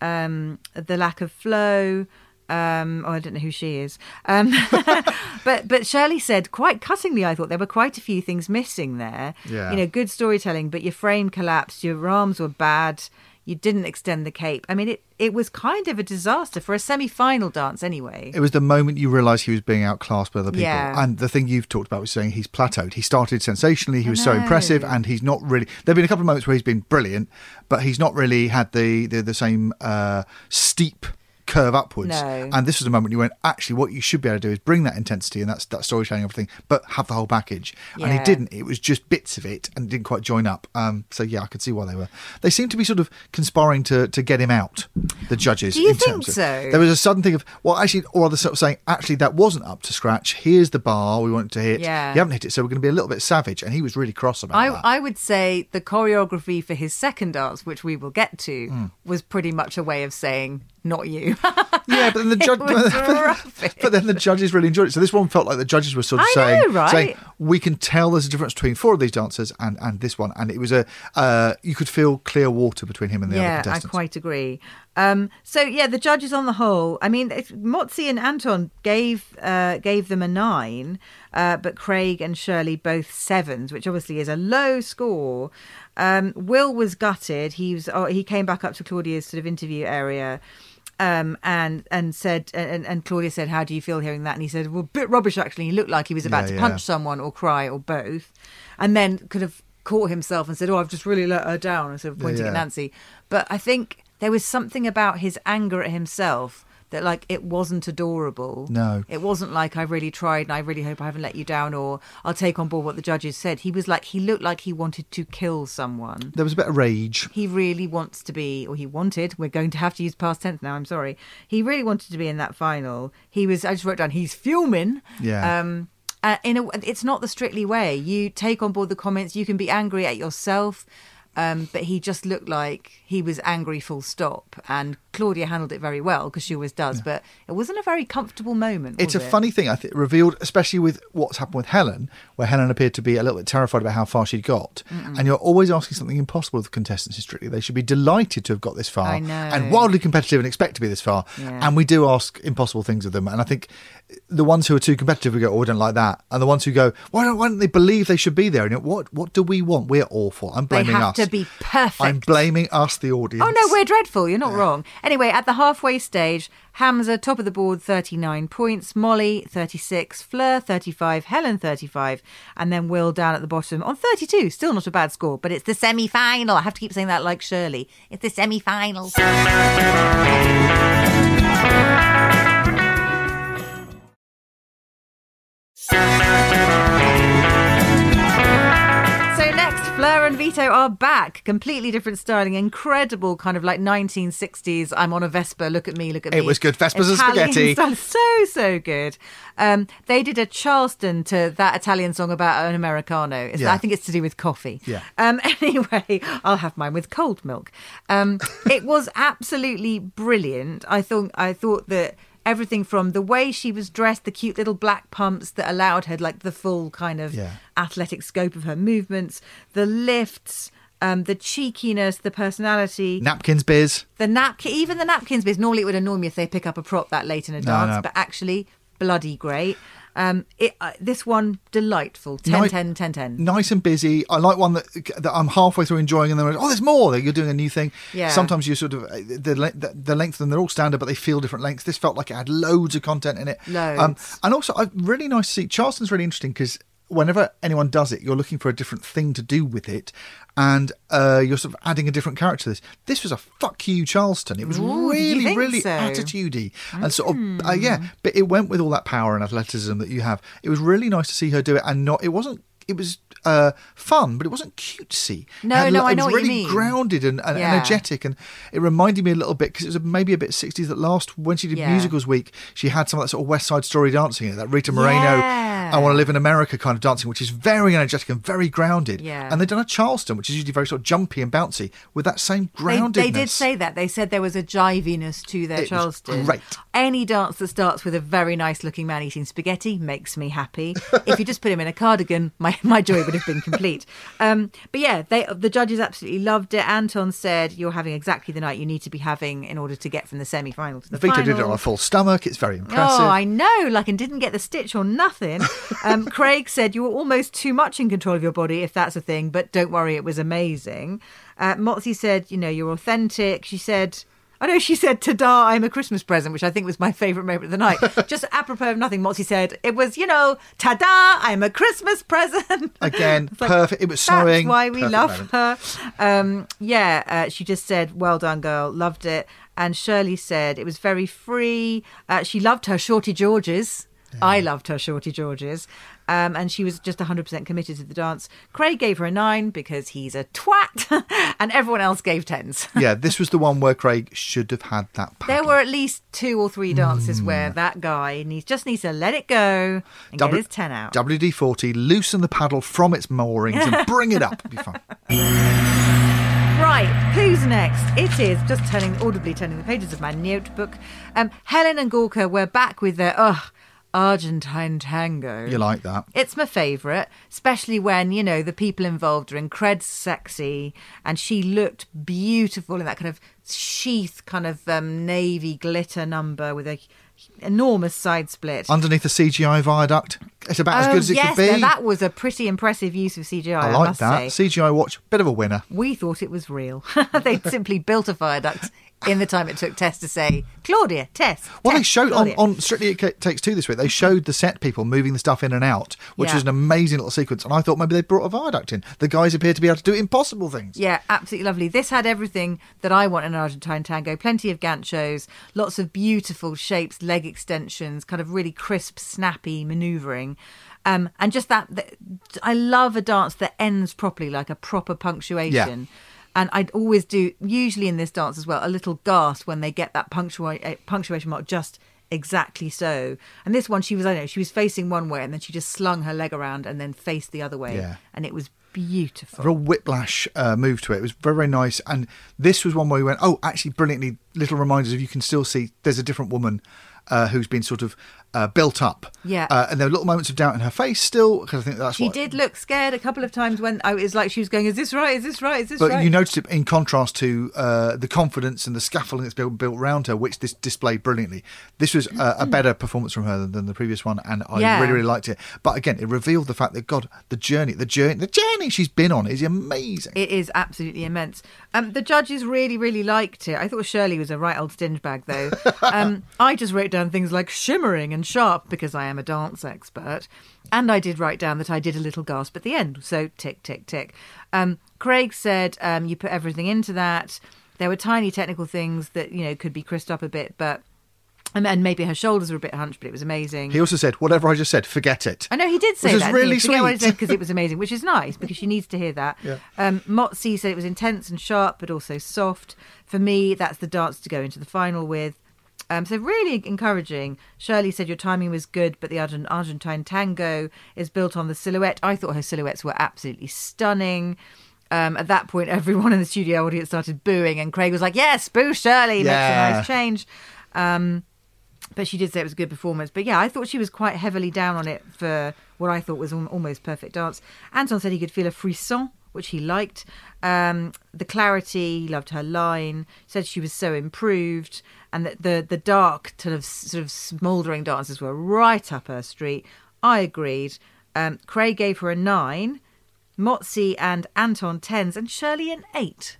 um, the lack of flow. Um, oh, I don't know who she is. Um, but but Shirley said quite cuttingly, I thought there were quite a few things missing there.
Yeah.
You know, good storytelling, but your frame collapsed, your arms were bad, You didn't extend the cape. I mean, it, it was kind of a disaster for a semi final dance anyway.
It was the moment you realised he was being outclassed by other people.
Yeah.
And the thing you've talked about was saying he's plateaued. He started sensationally, he was so impressive, and he's not really. There have been a couple of moments where he's been brilliant, but he's not really had the, the, the same uh, steep curve upwards.
No.
And this was a moment you went, actually, what you should be able to do is bring that intensity and that's that storytelling and everything, but have the whole package. And he didn't. It was just bits of it and didn't quite join up. Um, so yeah, I could see why they were. They seemed to be sort of conspiring to to get him out. The judges.
Do you
in
think
terms of-
so?
There was a sudden thing of well, actually, or other sort of saying actually that wasn't up to scratch. Here's the bar we wanted to hit.
Yeah.
You haven't hit it, so we're going to be a little bit savage. And he was really cross about
I,
that.
I would say the choreography for his second dance, which we will get to,
Hmm.
was pretty much a way of saying, not you.
Yeah, but then the judge,
rubbish.
but then the judges really enjoyed it. So this one felt like the judges were sort of
I
saying,
know, right?
saying we can tell there's a difference between four of these dancers and and this one, and it was a uh, you could feel clear water between him and the other
yeah, I quite agree. Um, so yeah, the judges on the whole, I mean, Motsi and Anton gave uh, gave them a nine, uh, but Craig and Shirley both sevens, which obviously is a low score. Um, Will was gutted. He was oh, he came back up to Claudia's sort of interview area. Um, and and said and, and Claudia said, "How do you feel hearing that?" And he said, "Well, a bit rubbish actually." He looked like he was about
Yeah,
to
yeah.
punch someone or cry or both, and then could have caught himself and said, "Oh, I've just really let her down," instead of pointing
yeah.
at Nancy. But I think there was something about his anger at himself that, like, it wasn't adorable.
No.
it wasn't like I really tried and I really hope I haven't let you down, or I'll take on board what the judges said. He was like he looked like he wanted to kill someone.
There was a bit of rage.
He really wants to be, or he wanted. We're going to have to use past tense now. I'm sorry. He really wanted to be in that final. He was. I just wrote down. He's fuming.
Yeah.
Um. Uh, in a, it's not the strictly way. You take on board the comments. You can be angry at yourself. Um, but he just looked like he was angry full stop. And Claudia handled it very well because she always does. But it wasn't a very comfortable moment.
It's a
it?
funny thing, I think, revealed, especially with what's happened with Helen, where Helen appeared to be a little bit terrified about how far she'd got. And you're always asking something impossible of the contestants in Strictly. They should be delighted to have got this far
I know.
and wildly competitive and expect to be this far.
Yeah.
And we do ask impossible things of them. And I think the ones who are too competitive, we go, oh, we don't like that. And the ones who go, why don't, why don't they believe they should be there? And you know, what, what do we want? We're awful. I'm
They
blaming
have
us.
to be perfect.
I'm blaming us, the audience.
Oh no, we're dreadful. You're not wrong. Anyway, at the halfway stage, Hamza top of the board, 39 points. Molly 36, Fleur 35, Helen 35, and then Will down at the bottom on 32. Still not a bad score, but it's the semi-final. I have to keep saying that like Shirley. It's the semi-final. So Fleur and Vito are back. Completely different styling, incredible kind of like 1960s. I'm on a Vespa. Look at me, look at me.
It was good. Vespas and spaghetti.
So so good. Um, they did a Charleston to that Italian song about an americano.
Yeah.
I think it's to do with coffee.
Yeah.
Um, anyway, I'll have mine with cold milk. Um, it was absolutely brilliant. I thought I thought that everything from the way she was dressed, the cute little black pumps that allowed her like the full kind of
Yeah.
athletic scope of her movements, the lifts. Um, the cheekiness, the personality,
Napkins biz.
the napkin, even the napkins biz. Normally, it would annoy me if they pick up a prop that late in a
No,
dance,
no.
but actually, bloody great. Um, it, uh, this one delightful. 10,
Ni-
10, 10, 10.
nice and busy. I like one that that I'm halfway through enjoying, and then oh, there's more. That you're doing a new thing.
Yeah.
Sometimes you sort of uh, the the, the length of them they're all standard, but they feel different lengths. This felt like it had loads of content in it. Um, and also, I really nice to see. Charleston's really interesting because whenever anyone does it, you're looking for a different thing to do with it. And uh, you're sort of adding a different character to this. This was a fuck you, Charleston. It was
Ooh,
really, really
so? Hmm.
attitudey and sort of uh, yeah. But it went with all that power and athleticism that you have. It was really nice to see her do it, and not. It wasn't. It was uh, fun, but it wasn't cutesy.
No,
It had a
no, I
it
know
was
what you
really
mean.
grounded and, and
Yeah.
energetic, and it reminded me a little bit because it was maybe a bit sixties. That last when she did
Yeah.
musicals week, she had some of that sort of West Side Story dancing in it. That Rita Moreno,
Yeah.
I want to live in America kind of dancing, which is very energetic and very grounded.
Yeah.
And they've done a Charleston, which is usually very sort of jumpy and bouncy, with that same
They,
groundedness.
they did say that. They said there was a jiviness to their
It
Charleston.
great.
Any dance that starts with a very nice looking man eating spaghetti makes me happy. if you just put him in a cardigan, my, my joy would have been complete. Um, but yeah, they the judges absolutely loved it. Anton said, You're having exactly the night you need to be having in order to get from the semi final to the
Vito
final.
did it on a full stomach. It's very impressive.
Oh, I know, like, and didn't get the stitch or nothing. Um, Craig said, You were almost too much in control of your body, if that's a thing, but don't worry, it was amazing. Uh, Motsi said, You know, you're authentic. She said, I know she said, "Ta-da! I'm a Christmas present," which I think was my favourite moment of the night. Just apropos of nothing, Motsi said it was, you know, "Ta-da! I'm a Christmas present."
Again,
like,
perfect. It was
That's
snowing.
why we
Perfect
love
moment.
her. Um, yeah, uh, she just said, "Well done, girl. Loved it." And Shirley said it was very free. Uh, she loved her Shorty Georges. I loved her Shorty Georges. Um, and she was just 100% committed to the dance. Craig gave her a nine because he's a twat, and everyone else gave tens.
yeah, this was the one where Craig should have had that. Paddle.
There were at least two or three dances
Hmm.
where that guy needs just needs to let it go and
W-
get his ten out.
WD 40, loosen the paddle from its moorings and bring it up. Be fun.
Right, who's next? It is just turning audibly turning the pages of my notebook. Um, Helen and Gorka were back with their ugh Argentine tango.
You like that?
It's my favourite, especially when, you know, the people involved are incred sexy and she looked beautiful in that kind of sheath kind of um, navy glitter number with a enormous side split.
Underneath a CGI viaduct, it's about as
Oh,
good as it
yes,
could be.
now that was a pretty impressive use of CGI.
I
I,
like
must
that.
say.
CGI watch, bit of a winner.
We thought it was real. They'd simply built a viaduct in the time it took Tess to say, Claudia, Tess.
Well, they showed on, on Strictly It Takes Two this week. They showed the set people moving the stuff in and out, which
Yeah.
was an amazing little sequence. And I thought maybe they brought a viaduct in. The guys appear to be able to do impossible things.
Yeah, absolutely lovely. This had everything that I want in an Argentine tango. Plenty of ganchos, lots of beautiful shapes, leg extensions, kind of really crisp, snappy manoeuvring. Um, and just that, that, I love a dance that ends properly, like a proper punctuation. And I'd always do, usually in this dance as well, a little gasp when they get that punctua- uh, punctuation mark just exactly so. And this one, she was, I don't know, she was facing one way and then she just slung her leg around and then faced the other way.
Yeah.
And it was beautiful.
A real whiplash uh, move to it. It was very, very nice. And this was one where we went, oh, actually, brilliantly, little reminders of you can still see there's a different woman uh, who's been sort of uh, built up.
Yeah.
Uh, and there were little moments of doubt in her face still, because I think that's
She
what.
did look scared a couple of times when I was like, she was going, "Is this right? Is this right? Is this right?
But
right?"
you noticed it in contrast to uh, the confidence and the scaffolding that's built, built around her, which this displayed brilliantly. This was uh, a better performance from her than, than the previous one, and I
Yeah.
really, really liked it. But again, it revealed the fact that God, the journey, the journey, the journey she's been on is amazing.
It is absolutely immense. Um, the judges really, really liked it. I thought Shirley was a right old stinge bag, though. um, I just wrote down things like shimmering and sharp because I am a dance expert. And I did write down that I did a little gasp at the end. So tick, tick, tick. Um, Craig said um, you put everything into that. There were tiny technical things that, you know, could be crisped up a bit, but. And and maybe her shoulders were a bit hunched, but it was amazing.
he also said, "Whatever I just said, forget it."
I know he did say
Which is really
Forget what I
sweet.
because it was amazing, which is nice because she needs to hear that.
Yeah.
Um, Motsi said it was intense and sharp, but also soft. For me, that's the dance to go into the final with. Um, so really encouraging. Shirley said your timing was good, but the Argent- Argentine tango is built on the silhouette. I thought her silhouettes were absolutely stunning. Um, at that point, everyone in the studio audience started booing, and Craig was like, "Yes, boo Shirley, makes a nice change." Um, but she did say it was a good performance. But yeah, I thought she was quite heavily down on it for what I thought was al- almost perfect dance. Anton said he could feel a frisson, which he liked. Um, the clarity, he loved her line. Said she was so improved, and that the the dark sort of sort of smouldering dances were right up her street. I agreed. Um, Craig gave her a nine, Motsi and Anton tens, and Shirley an eight.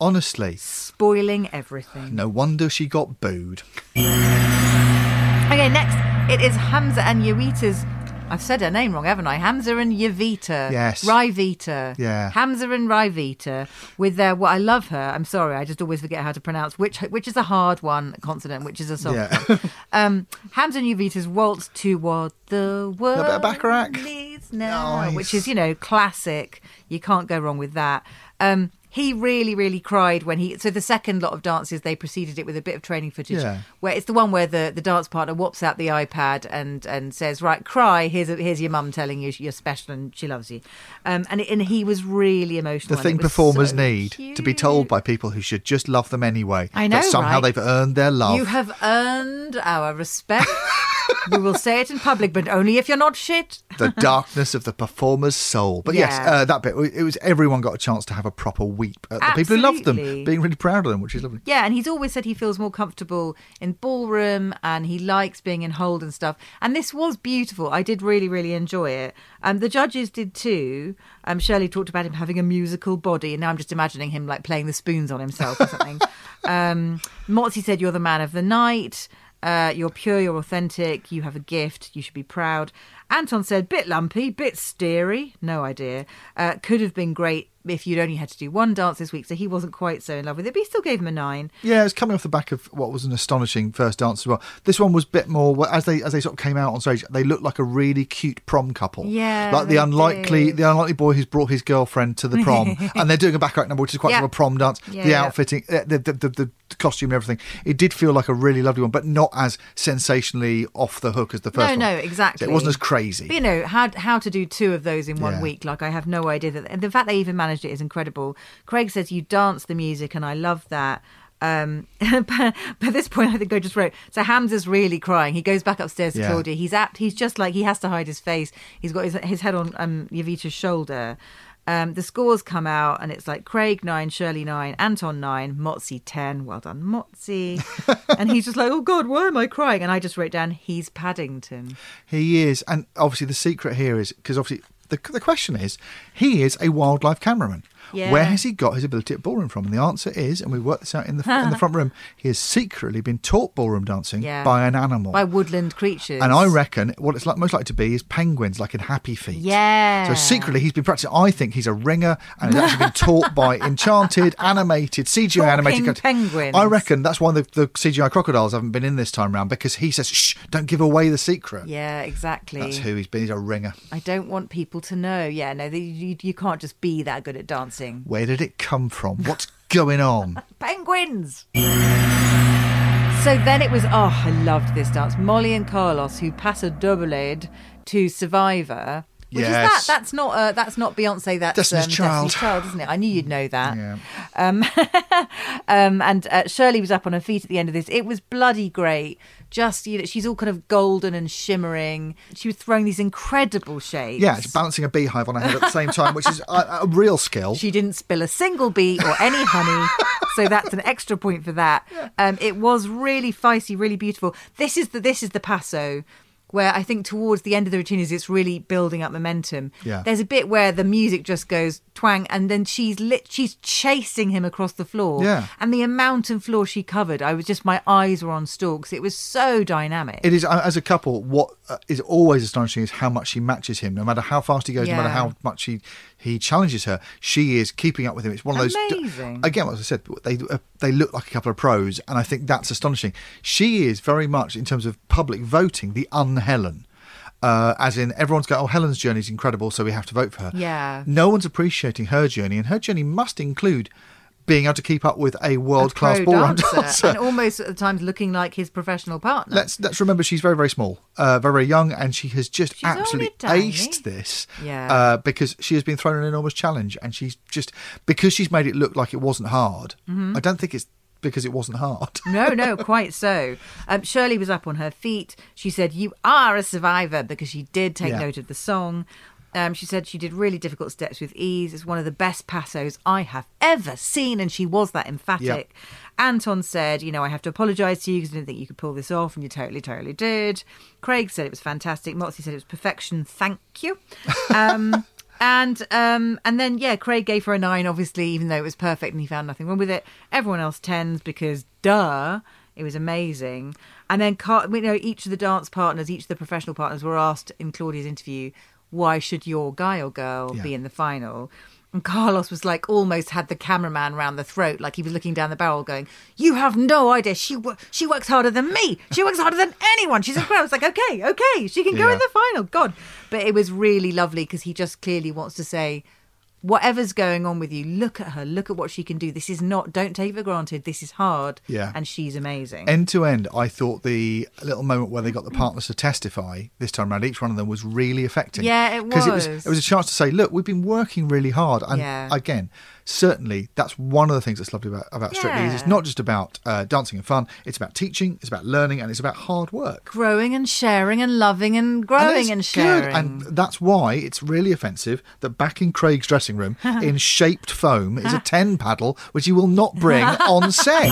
Honestly,
Spoiling everything.
no wonder she got booed.
Okay, next it is Hamza and Jowita's. I've said her name wrong, haven't I? Hamza and Jowita.
Yes.
Ryvita.
Yeah.
Hamza and Ryvita with their. Well, I love her. I'm sorry, I just always forget how to pronounce which which is a hard one consonant, which is a soft
Yeah.
one. Um, Hamza and Jowita's waltz to what the world
bit of Bacharach.
needs now,
Nice.
which is you know classic. You can't go wrong with that. Um, he really, really cried when he. So the second lot of dances, they preceded it with a bit of training footage
Yeah.
where it's the one where the, the dance partner whops out the iPad and, and says, "Right, cry. Here's a, here's your mum telling you you're special and she loves you." Um, and and he was really emotional.
The thing performers
so
need to be told by people who should just love them anyway.
I know,
that somehow
right?
they've earned their love.
You have earned our respect we will say it in public, but only if you're not shit.
the darkness of the performer's soul. But yes,
Yeah.
uh, that bit it was everyone got a chance to have a proper weep at the people who loved them,
Absolutely.
being really proud of them, which is lovely.
Yeah, and he's always said he feels more comfortable in ballroom and he likes being in hold and stuff. And this was beautiful. I did really, really enjoy it. Um, the judges did too. Um, Shirley talked about him having a musical body, and now I'm just imagining him like playing the spoons on himself or something. um, Motsi said, "You're the man of the night." Uh, you're pure, you're authentic, you have a gift, you should be proud. Anton said, bit lumpy, bit steery, no idea. Uh, could have been great if you'd only had to do one dance this week, so he wasn't quite so in love with it, but he still gave him a nine.
Yeah, it's coming off the back of what was an astonishing first dance as well. This one was a bit more as they as they sort of came out on stage. They looked like a really cute prom couple.
Yeah,
like the unlikely the unlikely boy who's brought his girlfriend to the prom, and they're doing a Bacharach number, which is quite
Yeah.
sort of a prom dance.
Yeah,
the outfitting, uh, the, the, the the costume, and everything. It did feel like a really lovely one, but not as sensationally off the hook as the first
no,
one.
no, exactly.
So it wasn't as crazy.
But, you know how how to do two of those in one
Yeah.
week? Like I have no idea that and the fact they even managed it is incredible. Craig says you dance the music, and I love that. Um, but at this point, I think I just wrote. So Hamza's really crying. He goes back upstairs to
Yeah.
Claudia. He's apt. He's just like he has to hide his face. He's got his his head on um, Jowita's shoulder. Um, the scores come out, and it's like Craig nine, Shirley nine, Anton nine, Motsi ten. Well done, Motsi. and he's just like, oh God, why am I crying? And I just wrote down, he's Paddington.
He is, and obviously the secret here is because obviously the the question is he is a wildlife cameraman.
Yeah.
Where has he got his ability at ballroom from? And the answer is, and we worked this out in the in the front room, he has secretly been taught ballroom dancing
Yeah.
by an animal.
by woodland creatures.
and I reckon what it's like most likely to be is penguins, like in Happy Feet.
Yeah.
So secretly he's been practicing. I think he's a ringer and he's actually been taught by enchanted, animated, CGI
Talking
animated
penguins.
I reckon that's why the, the CGI crocodiles haven't been in this time round because he says, "Shh, don't give away the secret."
Yeah, exactly.
That's who he's been. He's a ringer.
I don't want people to know. Yeah, no, you, you can't just be that good at dancing.
Where did it come from? What's going on?
Penguins! So then it was, oh, I loved this dance. Molly and Carlos, who paso doble to Survivor. Which is that? That's not uh, that's not Beyonce. That's
Destiny's
um,
Child.
Destiny's Child, isn't it? I knew you'd know that.
Yeah.
Um, um, and uh, Shirley was up on her feet at the end of this. It was bloody great. Just you know, she's all kind of golden and shimmering. She was throwing these incredible shapes.
Yeah, it's balancing a beehive on her head at the same time, which is a, a real skill.
She didn't spill a single bee or any honey, so that's an extra point for that. Um, it was really feisty, really beautiful. This is the this is the paso where I think towards the end of the routine is it's really building up momentum.
Yeah.
There's a bit where the music just goes twang, and then she's lit, she's chasing him across the floor.
Yeah.
and the amount of floor she covered, I was just my eyes were on stalks. It was so dynamic.
It is uh, as a couple. What uh, always astonishing is how much she matches him. No matter how fast he goes, no matter how much he he challenges her, she is keeping up with him. It's one of those.
Amazing.
Again, as I said, they uh, they look like a couple of pros, and I think that's astonishing. She is very much in terms of public voting the un-Helen. Uh, as in, everyone's going, oh, Helen's journey is incredible, so we have to vote for her.
Yeah.
No one's appreciating her journey, and her journey must include being able to keep up with a world class ballroom
dancer,
dancer.
and almost at the times looking like his professional partner.
Let's let's remember she's very very small, uh, very very young, and she has just
She's
absolutely aced this.
Yeah.
Uh, because she has been thrown an enormous challenge, and she's just because she's made it look like it wasn't hard.
Mm-hmm.
I don't think it's because it wasn't hard.
No, no, quite so. Um, Shirley was up on her feet. She said, You are a survivor because she did take
Yeah.
note of the song. Um, she said she did really difficult steps with ease. It's one of the best pasos I have ever seen. And she was that emphatic.
Yep.
Anton said, You know, I have to apologise to you because I didn't think you could pull this off. And you totally, totally did. Craig said it was fantastic. Motsi said it was perfection. Thank you. Um, and um, and then yeah, Craig gave her a nine, obviously, even though it was perfect and he found nothing wrong with it. Everyone else tens because duh, it was amazing. And then you know each of the dance partners, each of the professional partners were asked in Claudia's interview, why should your guy or girl be in the final? And Carlos was like almost had the cameraman round the throat, like he was looking down the barrel, going, "You have no idea. She wo- she works harder than me. She works harder than anyone. She's incredible." It's like, okay, okay, she can go
Yeah.
in the final. God, but it was really lovely because he just clearly wants to say, whatever's going on with you, look at her, look at what she can do. This is not, don't take for granted. This is hard.
Yeah.
And she's amazing.
End to end, I thought the little moment where they got the partners to testify this time around, each one of them was really affecting.
Yeah, it
Because it was,
was.
it was a chance to say, look, we've been working really hard. And
Yeah.
again, certainly that's one of the things that's lovely about, about Strictly is it's not just about uh, dancing and fun, it's about teaching, it's about learning, and it's about hard work.
growing and sharing and loving and growing and,
it's
sharing.
Good. And that's why it's really offensive that back in Craig's dressing room, in shaped foam, is a 10 paddle, which he will not bring on set.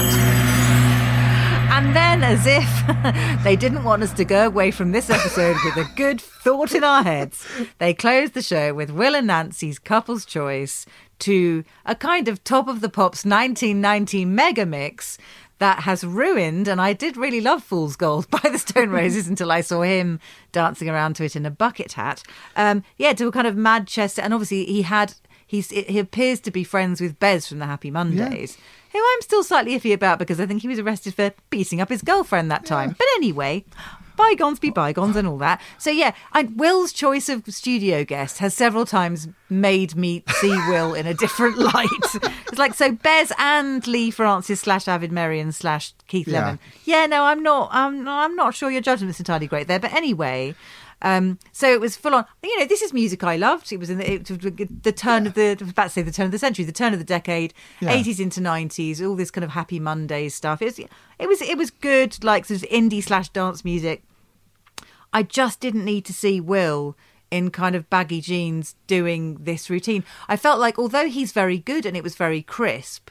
And then, as if they didn't want us to go away from this episode with a good thought in our heads, they closed the show with Will and Nancy's couple's choice to a kind of top of the pops 1990 mega mix that has ruined. And I did really love Fool's Gold by the Stone Roses until I saw him dancing around to it in a bucket hat. Um, yeah, to a kind of Manchester, and obviously he had. He's, he appears to be friends with Bez from the Happy Mondays, who I'm still slightly iffy about because I think he was arrested for beating up his girlfriend that time. But anyway, bygones be bygones and all that. So yeah, I, Will's choice of studio guest has several times made me see Will in a different light. it's like so Bez and Leigh Francis slash Avid Merrion slash Keith
Yeah.
Lemon. Yeah, no, I'm not. I'm I'm not sure your judgment's entirely great there. But anyway. Um, so it was full on. You know, this is music I loved. It was in the, it, the turn of the, about to say the turn of the century, the turn of the decade,
Yeah.
eighties into nineties, all this kind of Happy Mondays stuff. It was, it was, it was good, like sort of indie slash dance music. I just didn't need to see Will in kind of baggy jeans doing this routine. I felt like although he's very good and it was very crisp,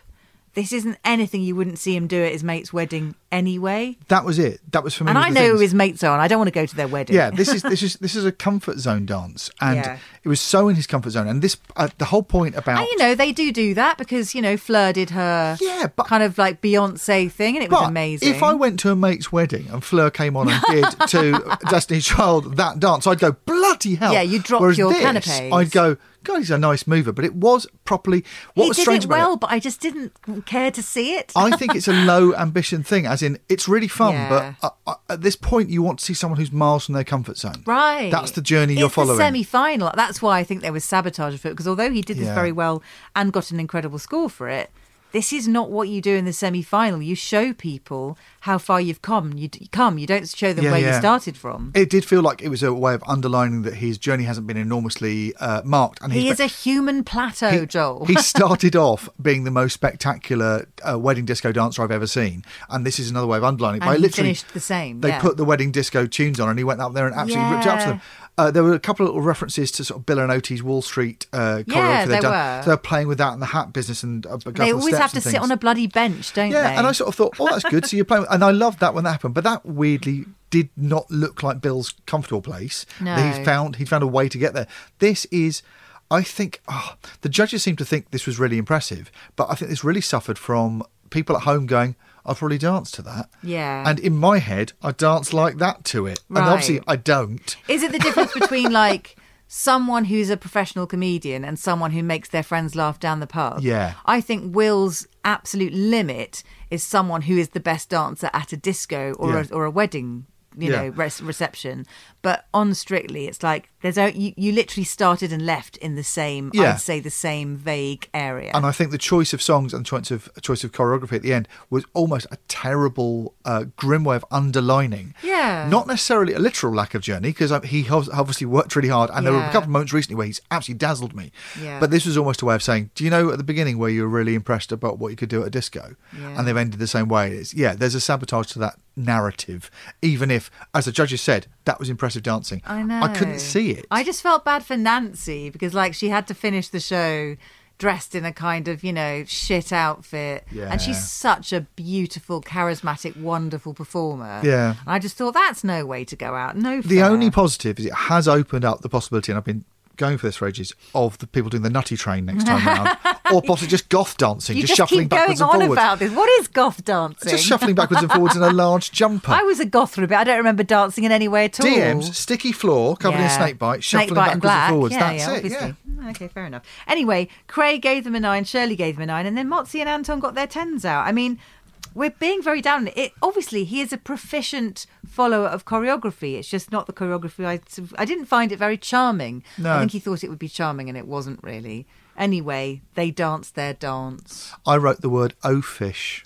this isn't anything you wouldn't see him do at his mate's wedding anyway.
That was it. That was for me.
And I know who
things.
his mates are, and I don't want to go to their wedding.
Yeah, this is this is this is a comfort zone dance, and
Yeah.
it was so in his comfort zone. And this, uh, the whole point about
And you know, they do do that because, you know, Fleur did her
Yeah, but-
kind of like Beyonce thing and it was amazing.
If I went to a mate's wedding and Fleur came on and did to Destiny's Child that dance, I'd go bloody hell.
Yeah, you'd drop
Whereas
your canapes.
I'd go, God, he's a nice mover. But it was properly what
he
was
did
strange
it
about
well,
it.
but I just didn't care to see it.
I think it's a low ambition thing, as in it's really fun,
Yeah.
but uh, at this point you want to see someone who's miles from their comfort zone.
Right.
That's the journey you're following.
the semi-final. That's why I think there was sabotage for it because although he did this
Yeah.
very well and got an incredible score for it, this is not what you do in the semi-final. You show people how far you've come. You come. You don't show them
Yeah,
where you started from.
It did feel like it was a way of underlining that his journey hasn't been enormously uh, marked, and
he is a human plateau,
he,
Joel.
he started off being the most spectacular uh, wedding disco dancer I've ever seen, and this is another way of underlining. it
And
by literally,
finished the same,
They
yeah.
put the wedding disco tunes on, and he went up there and absolutely ripped it up to them. Uh, there were a couple of little references to sort of Bill and Otis Wall Street uh, choreography.
Yeah, there
done.
were.
So they're playing with that in the hat business and uh,
they always have to sit on a bloody bench, don't
yeah,
they?
Yeah, and I sort of thought, oh, that's good. So you're playing, and I loved that when that happened. But that weirdly did not look like Bill's comfortable place.
No.
He found he found a way to get there. This is, I think, oh, the judges seem to think this was really impressive, but I think this really suffered from people at home going, "I've probably dance to that."
Yeah.
and in my head, I dance like that to it, and obviously I don't.
Is it the difference between like someone who's a professional comedian and someone who makes their friends laugh down the pub?
Yeah.
I think Will's absolute limit is someone who is the best dancer at a disco or
Yeah.
a, or a wedding. You
Yeah.
know, reception, but on Strictly, it's like there's a, you, you literally started and left in the same,
Yeah.
I'd say, the same vague area.
And I think the choice of songs and choice of choice of choreography at the end was almost a terrible, uh, grim way of underlining.
Yeah.
Not necessarily a literal lack of journey because he has obviously worked really hard, and there were a couple of moments recently where he's absolutely dazzled me.
Yeah.
But this was almost a way of saying, do you know at the beginning where you were really impressed about what you could do at a disco,
Yeah.
and they've ended the same way? It's, yeah, there's a sabotage to that narrative, even if, as the judges said, that was impressive dancing.
I know.
I couldn't see it.
I just felt bad for Nancy because, like, she had to finish the show dressed in a kind of, you know, shit outfit.
Yeah.
And she's such a beautiful, charismatic, wonderful performer.
Yeah.
And I just thought that's no way to go out. No.
The
fair.
only positive is it has opened up the possibility, and I've been going for this for ages, of the people doing the nutty train next time round, or possibly just goth dancing,
You
just,
just,
shuffling
keep
backwards
going
and
on
forwards.
about this. What is goth dancing?
Just shuffling backwards and forwards in a large jumper.
I was a goth for a bit. I don't remember dancing in any way at all.
DMs, sticky floor, covered in
Yeah.
snake bite,
Snake
shuffling
bite
backwards and
black.
forwards.
Yeah,
That's
yeah,
it.
obviously.
Yeah.
Okay, fair enough. Anyway, Craig gave them a nine, Shirley gave them a nine, and then Motsi and Anton got their tens out. I mean, we're being very down. on It It- obviously he is a proficient follower of choreography. It's just not the choreography. I I didn't find it very charming.
No.
I think he thought it would be charming, and it wasn't really. Anyway, they danced their dance.
I wrote the word oafish,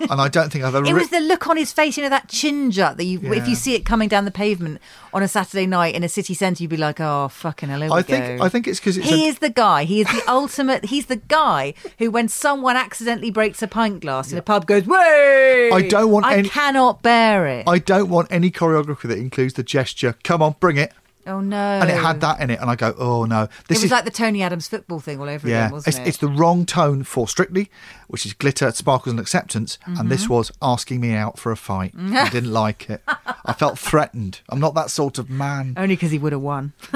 and I don't think I've ever.
It was the look on his face, you know, that chin jut that you, if you see it coming down the pavement on a Saturday night in a city centre, you'd be like, oh, fucking hell, here we
I think
go.
I think it's because it's
he
a,
is the guy. He is the ultimate. He's the guy who, when someone accidentally breaks a pint glass in a pub, goes, "Way!"
I don't want any
I
any-
cannot bear it.
I don't want any choreography that includes the gesture. Come on, bring it.
Oh no!
And it had that in it, and I go, oh no,
It
this
was
is
like the Tony Adams football thing all over
yeah,
again, wasn't
it's,
it?
it's the wrong tone for Strictly, which is glitter, sparkles, and acceptance, and
Mm-hmm.
this was asking me out for a fight. I didn't like it. I felt threatened. I'm not that sort of man.
Only because he would have won.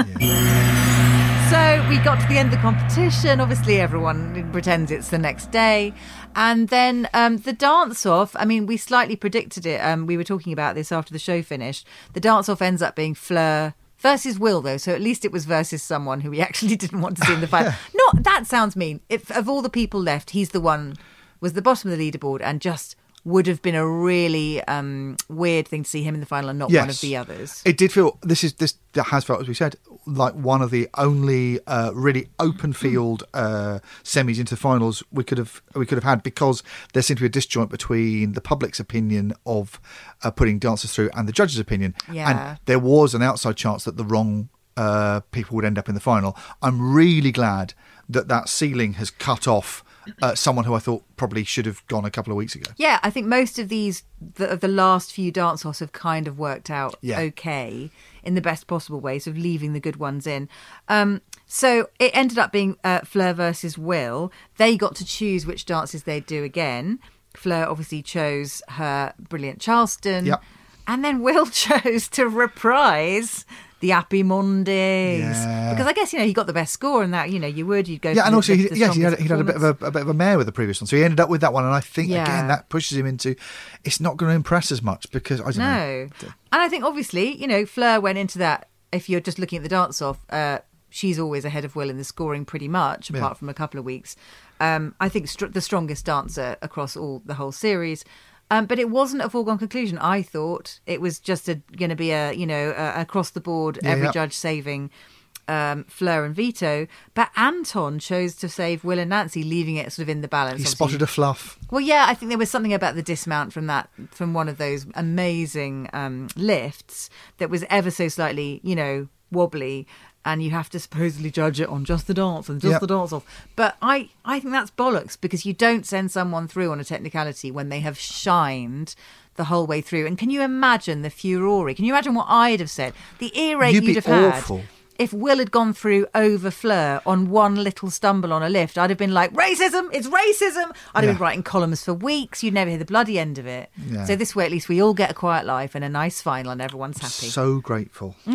so we got to the end of the competition. Obviously, everyone pretends it's the next day. And then um, the dance off, I mean, we slightly predicted it. Um, we were talking about this after the show finished. The dance off ends up being Fleur versus Will, though. So at least it was versus someone who we actually didn't want to see in the fight. Not that sounds mean. If of all the people left, he's the one was the bottom of the leaderboard and just would have been a really um, weird thing to see him in the final and not one of the others.
It did feel this is this that has felt as we said like one of the only uh, really open field uh, semis into the finals we could have we could have had because there seemed to be a disjoint between the public's opinion of uh, putting dancers through and the judges' opinion.
Yeah.
And there was an outside chance that the wrong uh, people would end up in the final. I'm really glad that that ceiling has cut off uh, someone who I thought probably should have gone a couple of weeks ago.
Yeah, I think most of these, the, of the last few dance offs have kind of worked out
Yeah.
okay in the best possible ways sort of leaving the good ones in. Um, so it ended up being uh, Fleur versus Will. They got to choose which dances they'd do again. Fleur obviously chose her brilliant Charleston.
Yep.
And then Will chose to reprise the Happy Mondays.
Yeah.
Because I guess, you know, he got the best score and that, you know, you would, you'd go
Yeah, and also, he, yes, he had, he had a bit of a, a bit of a mare with the previous one, so he ended up with that one. And I think
Yeah.
again that pushes him into it's not going to impress as much because I don't know.
And I think obviously, you know, Fleur went into that. If you're just looking at the dance off, uh, she's always ahead of Will in the scoring pretty much, apart
Yeah.
from a couple of weeks. Um, I think str- the strongest dancer across all the whole series. Um, but it wasn't a foregone conclusion. I thought it was just going to be a, you know, a, across the board,
Yeah,
every
yeah.
judge saving um, Fleur and Vito. But Anton chose to save Will and Nancy, leaving it sort of in the balance.
He
Obviously,
spotted a fluff.
well, yeah, I think there was something about the dismount from that from one of those amazing um, lifts that was ever so slightly, you know, wobbly, and you have to supposedly judge it on just the dance and just
Yep.
the dance off. But I, I think that's bollocks because you don't send someone through on a technicality when they have shined the whole way through. And can you imagine the furore? Can you imagine what I'd have said? The earache
You'd
you'd have
awful.
had if Will had gone through over Fleur on one little stumble on a lift, I'd have been like, racism, it's racism. I'd have been writing columns for weeks. You'd never hear the bloody end of it.
Yeah.
So this way, at least we all get a quiet life and a nice final and everyone's happy.
So grateful.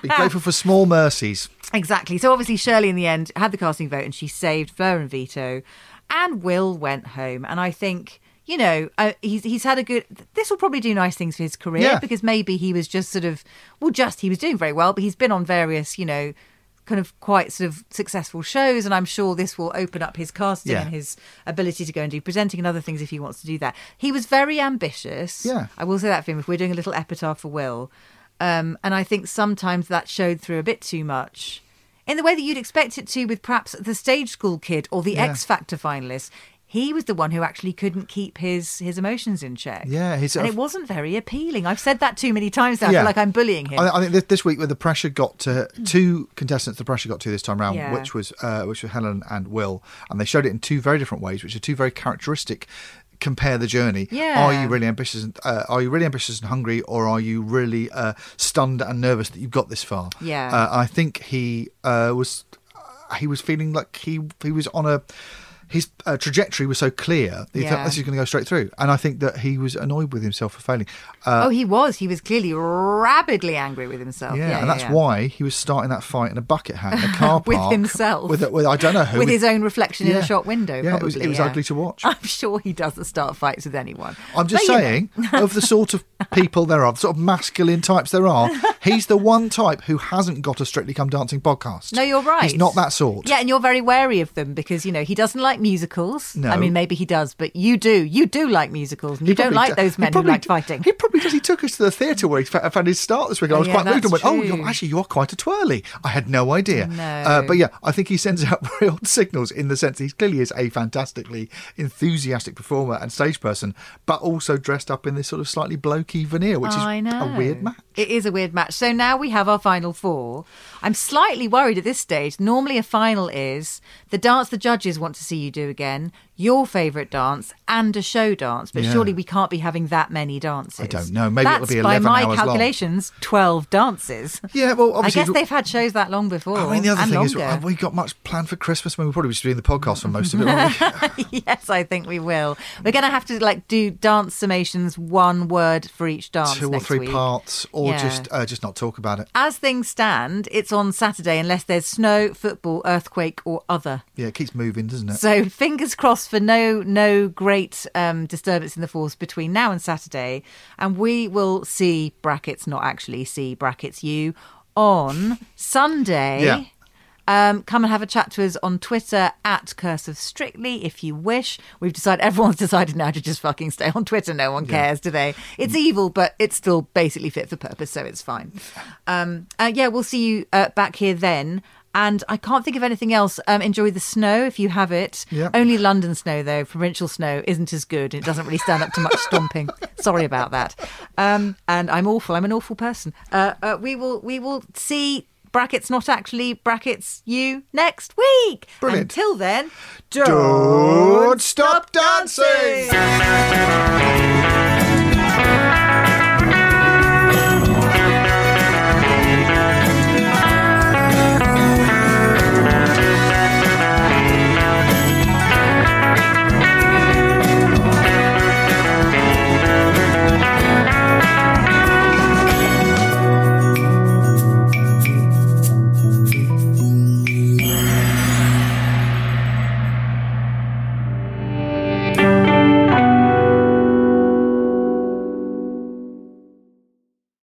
be grateful for small mercies.
Exactly. So obviously Shirley in the end had the casting vote and she saved Fleur and Vito, and Will went home. And I think you know uh, he's he's had a good. This will probably do nice things for his career
Yeah.
because maybe he was just sort of well, just he was doing very well, but he's been on various you know. Kind of quite sort of successful shows, and I'm sure this will open up his casting
Yeah.
and his ability to go and do presenting and other things if he wants to do that. He was very ambitious.
Yeah.
I will say that for him. If we're doing a little epitaph for Will, um, and I think sometimes that showed through a bit too much in the way that you'd expect it to with perhaps the stage school kid or the
Yeah.
X Factor finalist. He was the one who actually couldn't keep his his emotions in check.
Yeah,
and it wasn't very appealing. I've said that too many times now. I feel like I'm bullying him.
I, I think this, this week, where the pressure got to two contestants, the pressure got to this time round,
Yeah.
which was uh, which were Helen and Will, and they showed it in two very different ways, which are two very characteristic. Compare the journey.
Yeah.
Are you really ambitious? And, uh, are you really ambitious and hungry, or are you really uh, stunned and nervous that you've got this far?
Yeah.
Uh, I think he uh, was. He was feeling like he he was on a. His uh, trajectory was so clear he
Yeah.
thought this is going to go straight through, and I think that he was annoyed with himself for failing. Uh,
oh, he was. He was clearly rabidly angry with himself.
yeah,
Yeah,
and that's
yeah.
why he was starting that fight in a bucket hat in a car park
With himself.
With, with I don't know who.
with his own reflection in a shop window.
Yeah, it was- it was ugly to watch.
I'm sure he doesn't start fights with anyone.
I'm just
But, you know,
saying, of the sort of people there are, the sort of masculine types there are, he's the one type who hasn't got a Strictly Come Dancing podcast.
No, you're right.
He's not that sort.
Yeah, and you're very wary of them because you know he doesn't like musicals.
No.
I mean, maybe he does, but you do. You do like musicals, and you don't like
do-
those men who
probably
like fighting.
He probably does. He took us to the theatre where he found his start this week. I was
yeah,
quite moved and went, "Oh, you're, actually, you're quite a twirly." I had no idea.
No.
Uh, but yeah, I think he sends out very odd signals in the sense he clearly is a fantastically enthusiastic performer and stage person, but also dressed up in this sort of slightly blokey veneer, which
I
is
know.
a weird match.
It is a weird match. So now we have our final four. I'm slightly worried at this stage. Normally, a final is the dance the judges want to see you do again, your favourite dance, and a show dance. But
Yeah.
surely we can't be having that many dances.
I don't know. Maybe it'll
That's,
be
by my
hours long.
calculations, 12 dances.
Yeah, well, obviously, I
guess they've had shows that long before.
I mean, the other thing is, have we got much planned for Christmas? I mean, we'll probably be doing the podcast for most of it. won't we?
yes, I think we will. We're going to have to like do dance summations, one word for each dance.
Two or three
week.
parts, or
Yeah.
just uh, just not talk about it.
As things stand, it's on Saturday unless there's snow, football, earthquake, or other.
Yeah, it keeps moving, doesn't it?
So fingers crossed for no no great um, disturbance in the force between now and Saturday, and we will see brackets, not actually see brackets you on Sunday.
Yeah.
Um, come and have a chat to us on Twitter at Curse of Strictly if you wish. We've decided everyone's decided now to just fucking stay on Twitter. No one cares, do they? It's evil, but it's still basically fit for purpose, so it's fine. Um, uh, yeah, we'll see you uh, back here then. And I can't think of anything else. Um, enjoy the snow if you have it.
Yeah.
Only London snow, though. Provincial snow isn't as good. It doesn't really stand up to much stomping. Sorry about that. Um, and I'm awful. I'm an awful person. Uh, uh, we will we will see brackets not actually brackets you next week.
Brilliant.
Until then,
Don't stop dancing.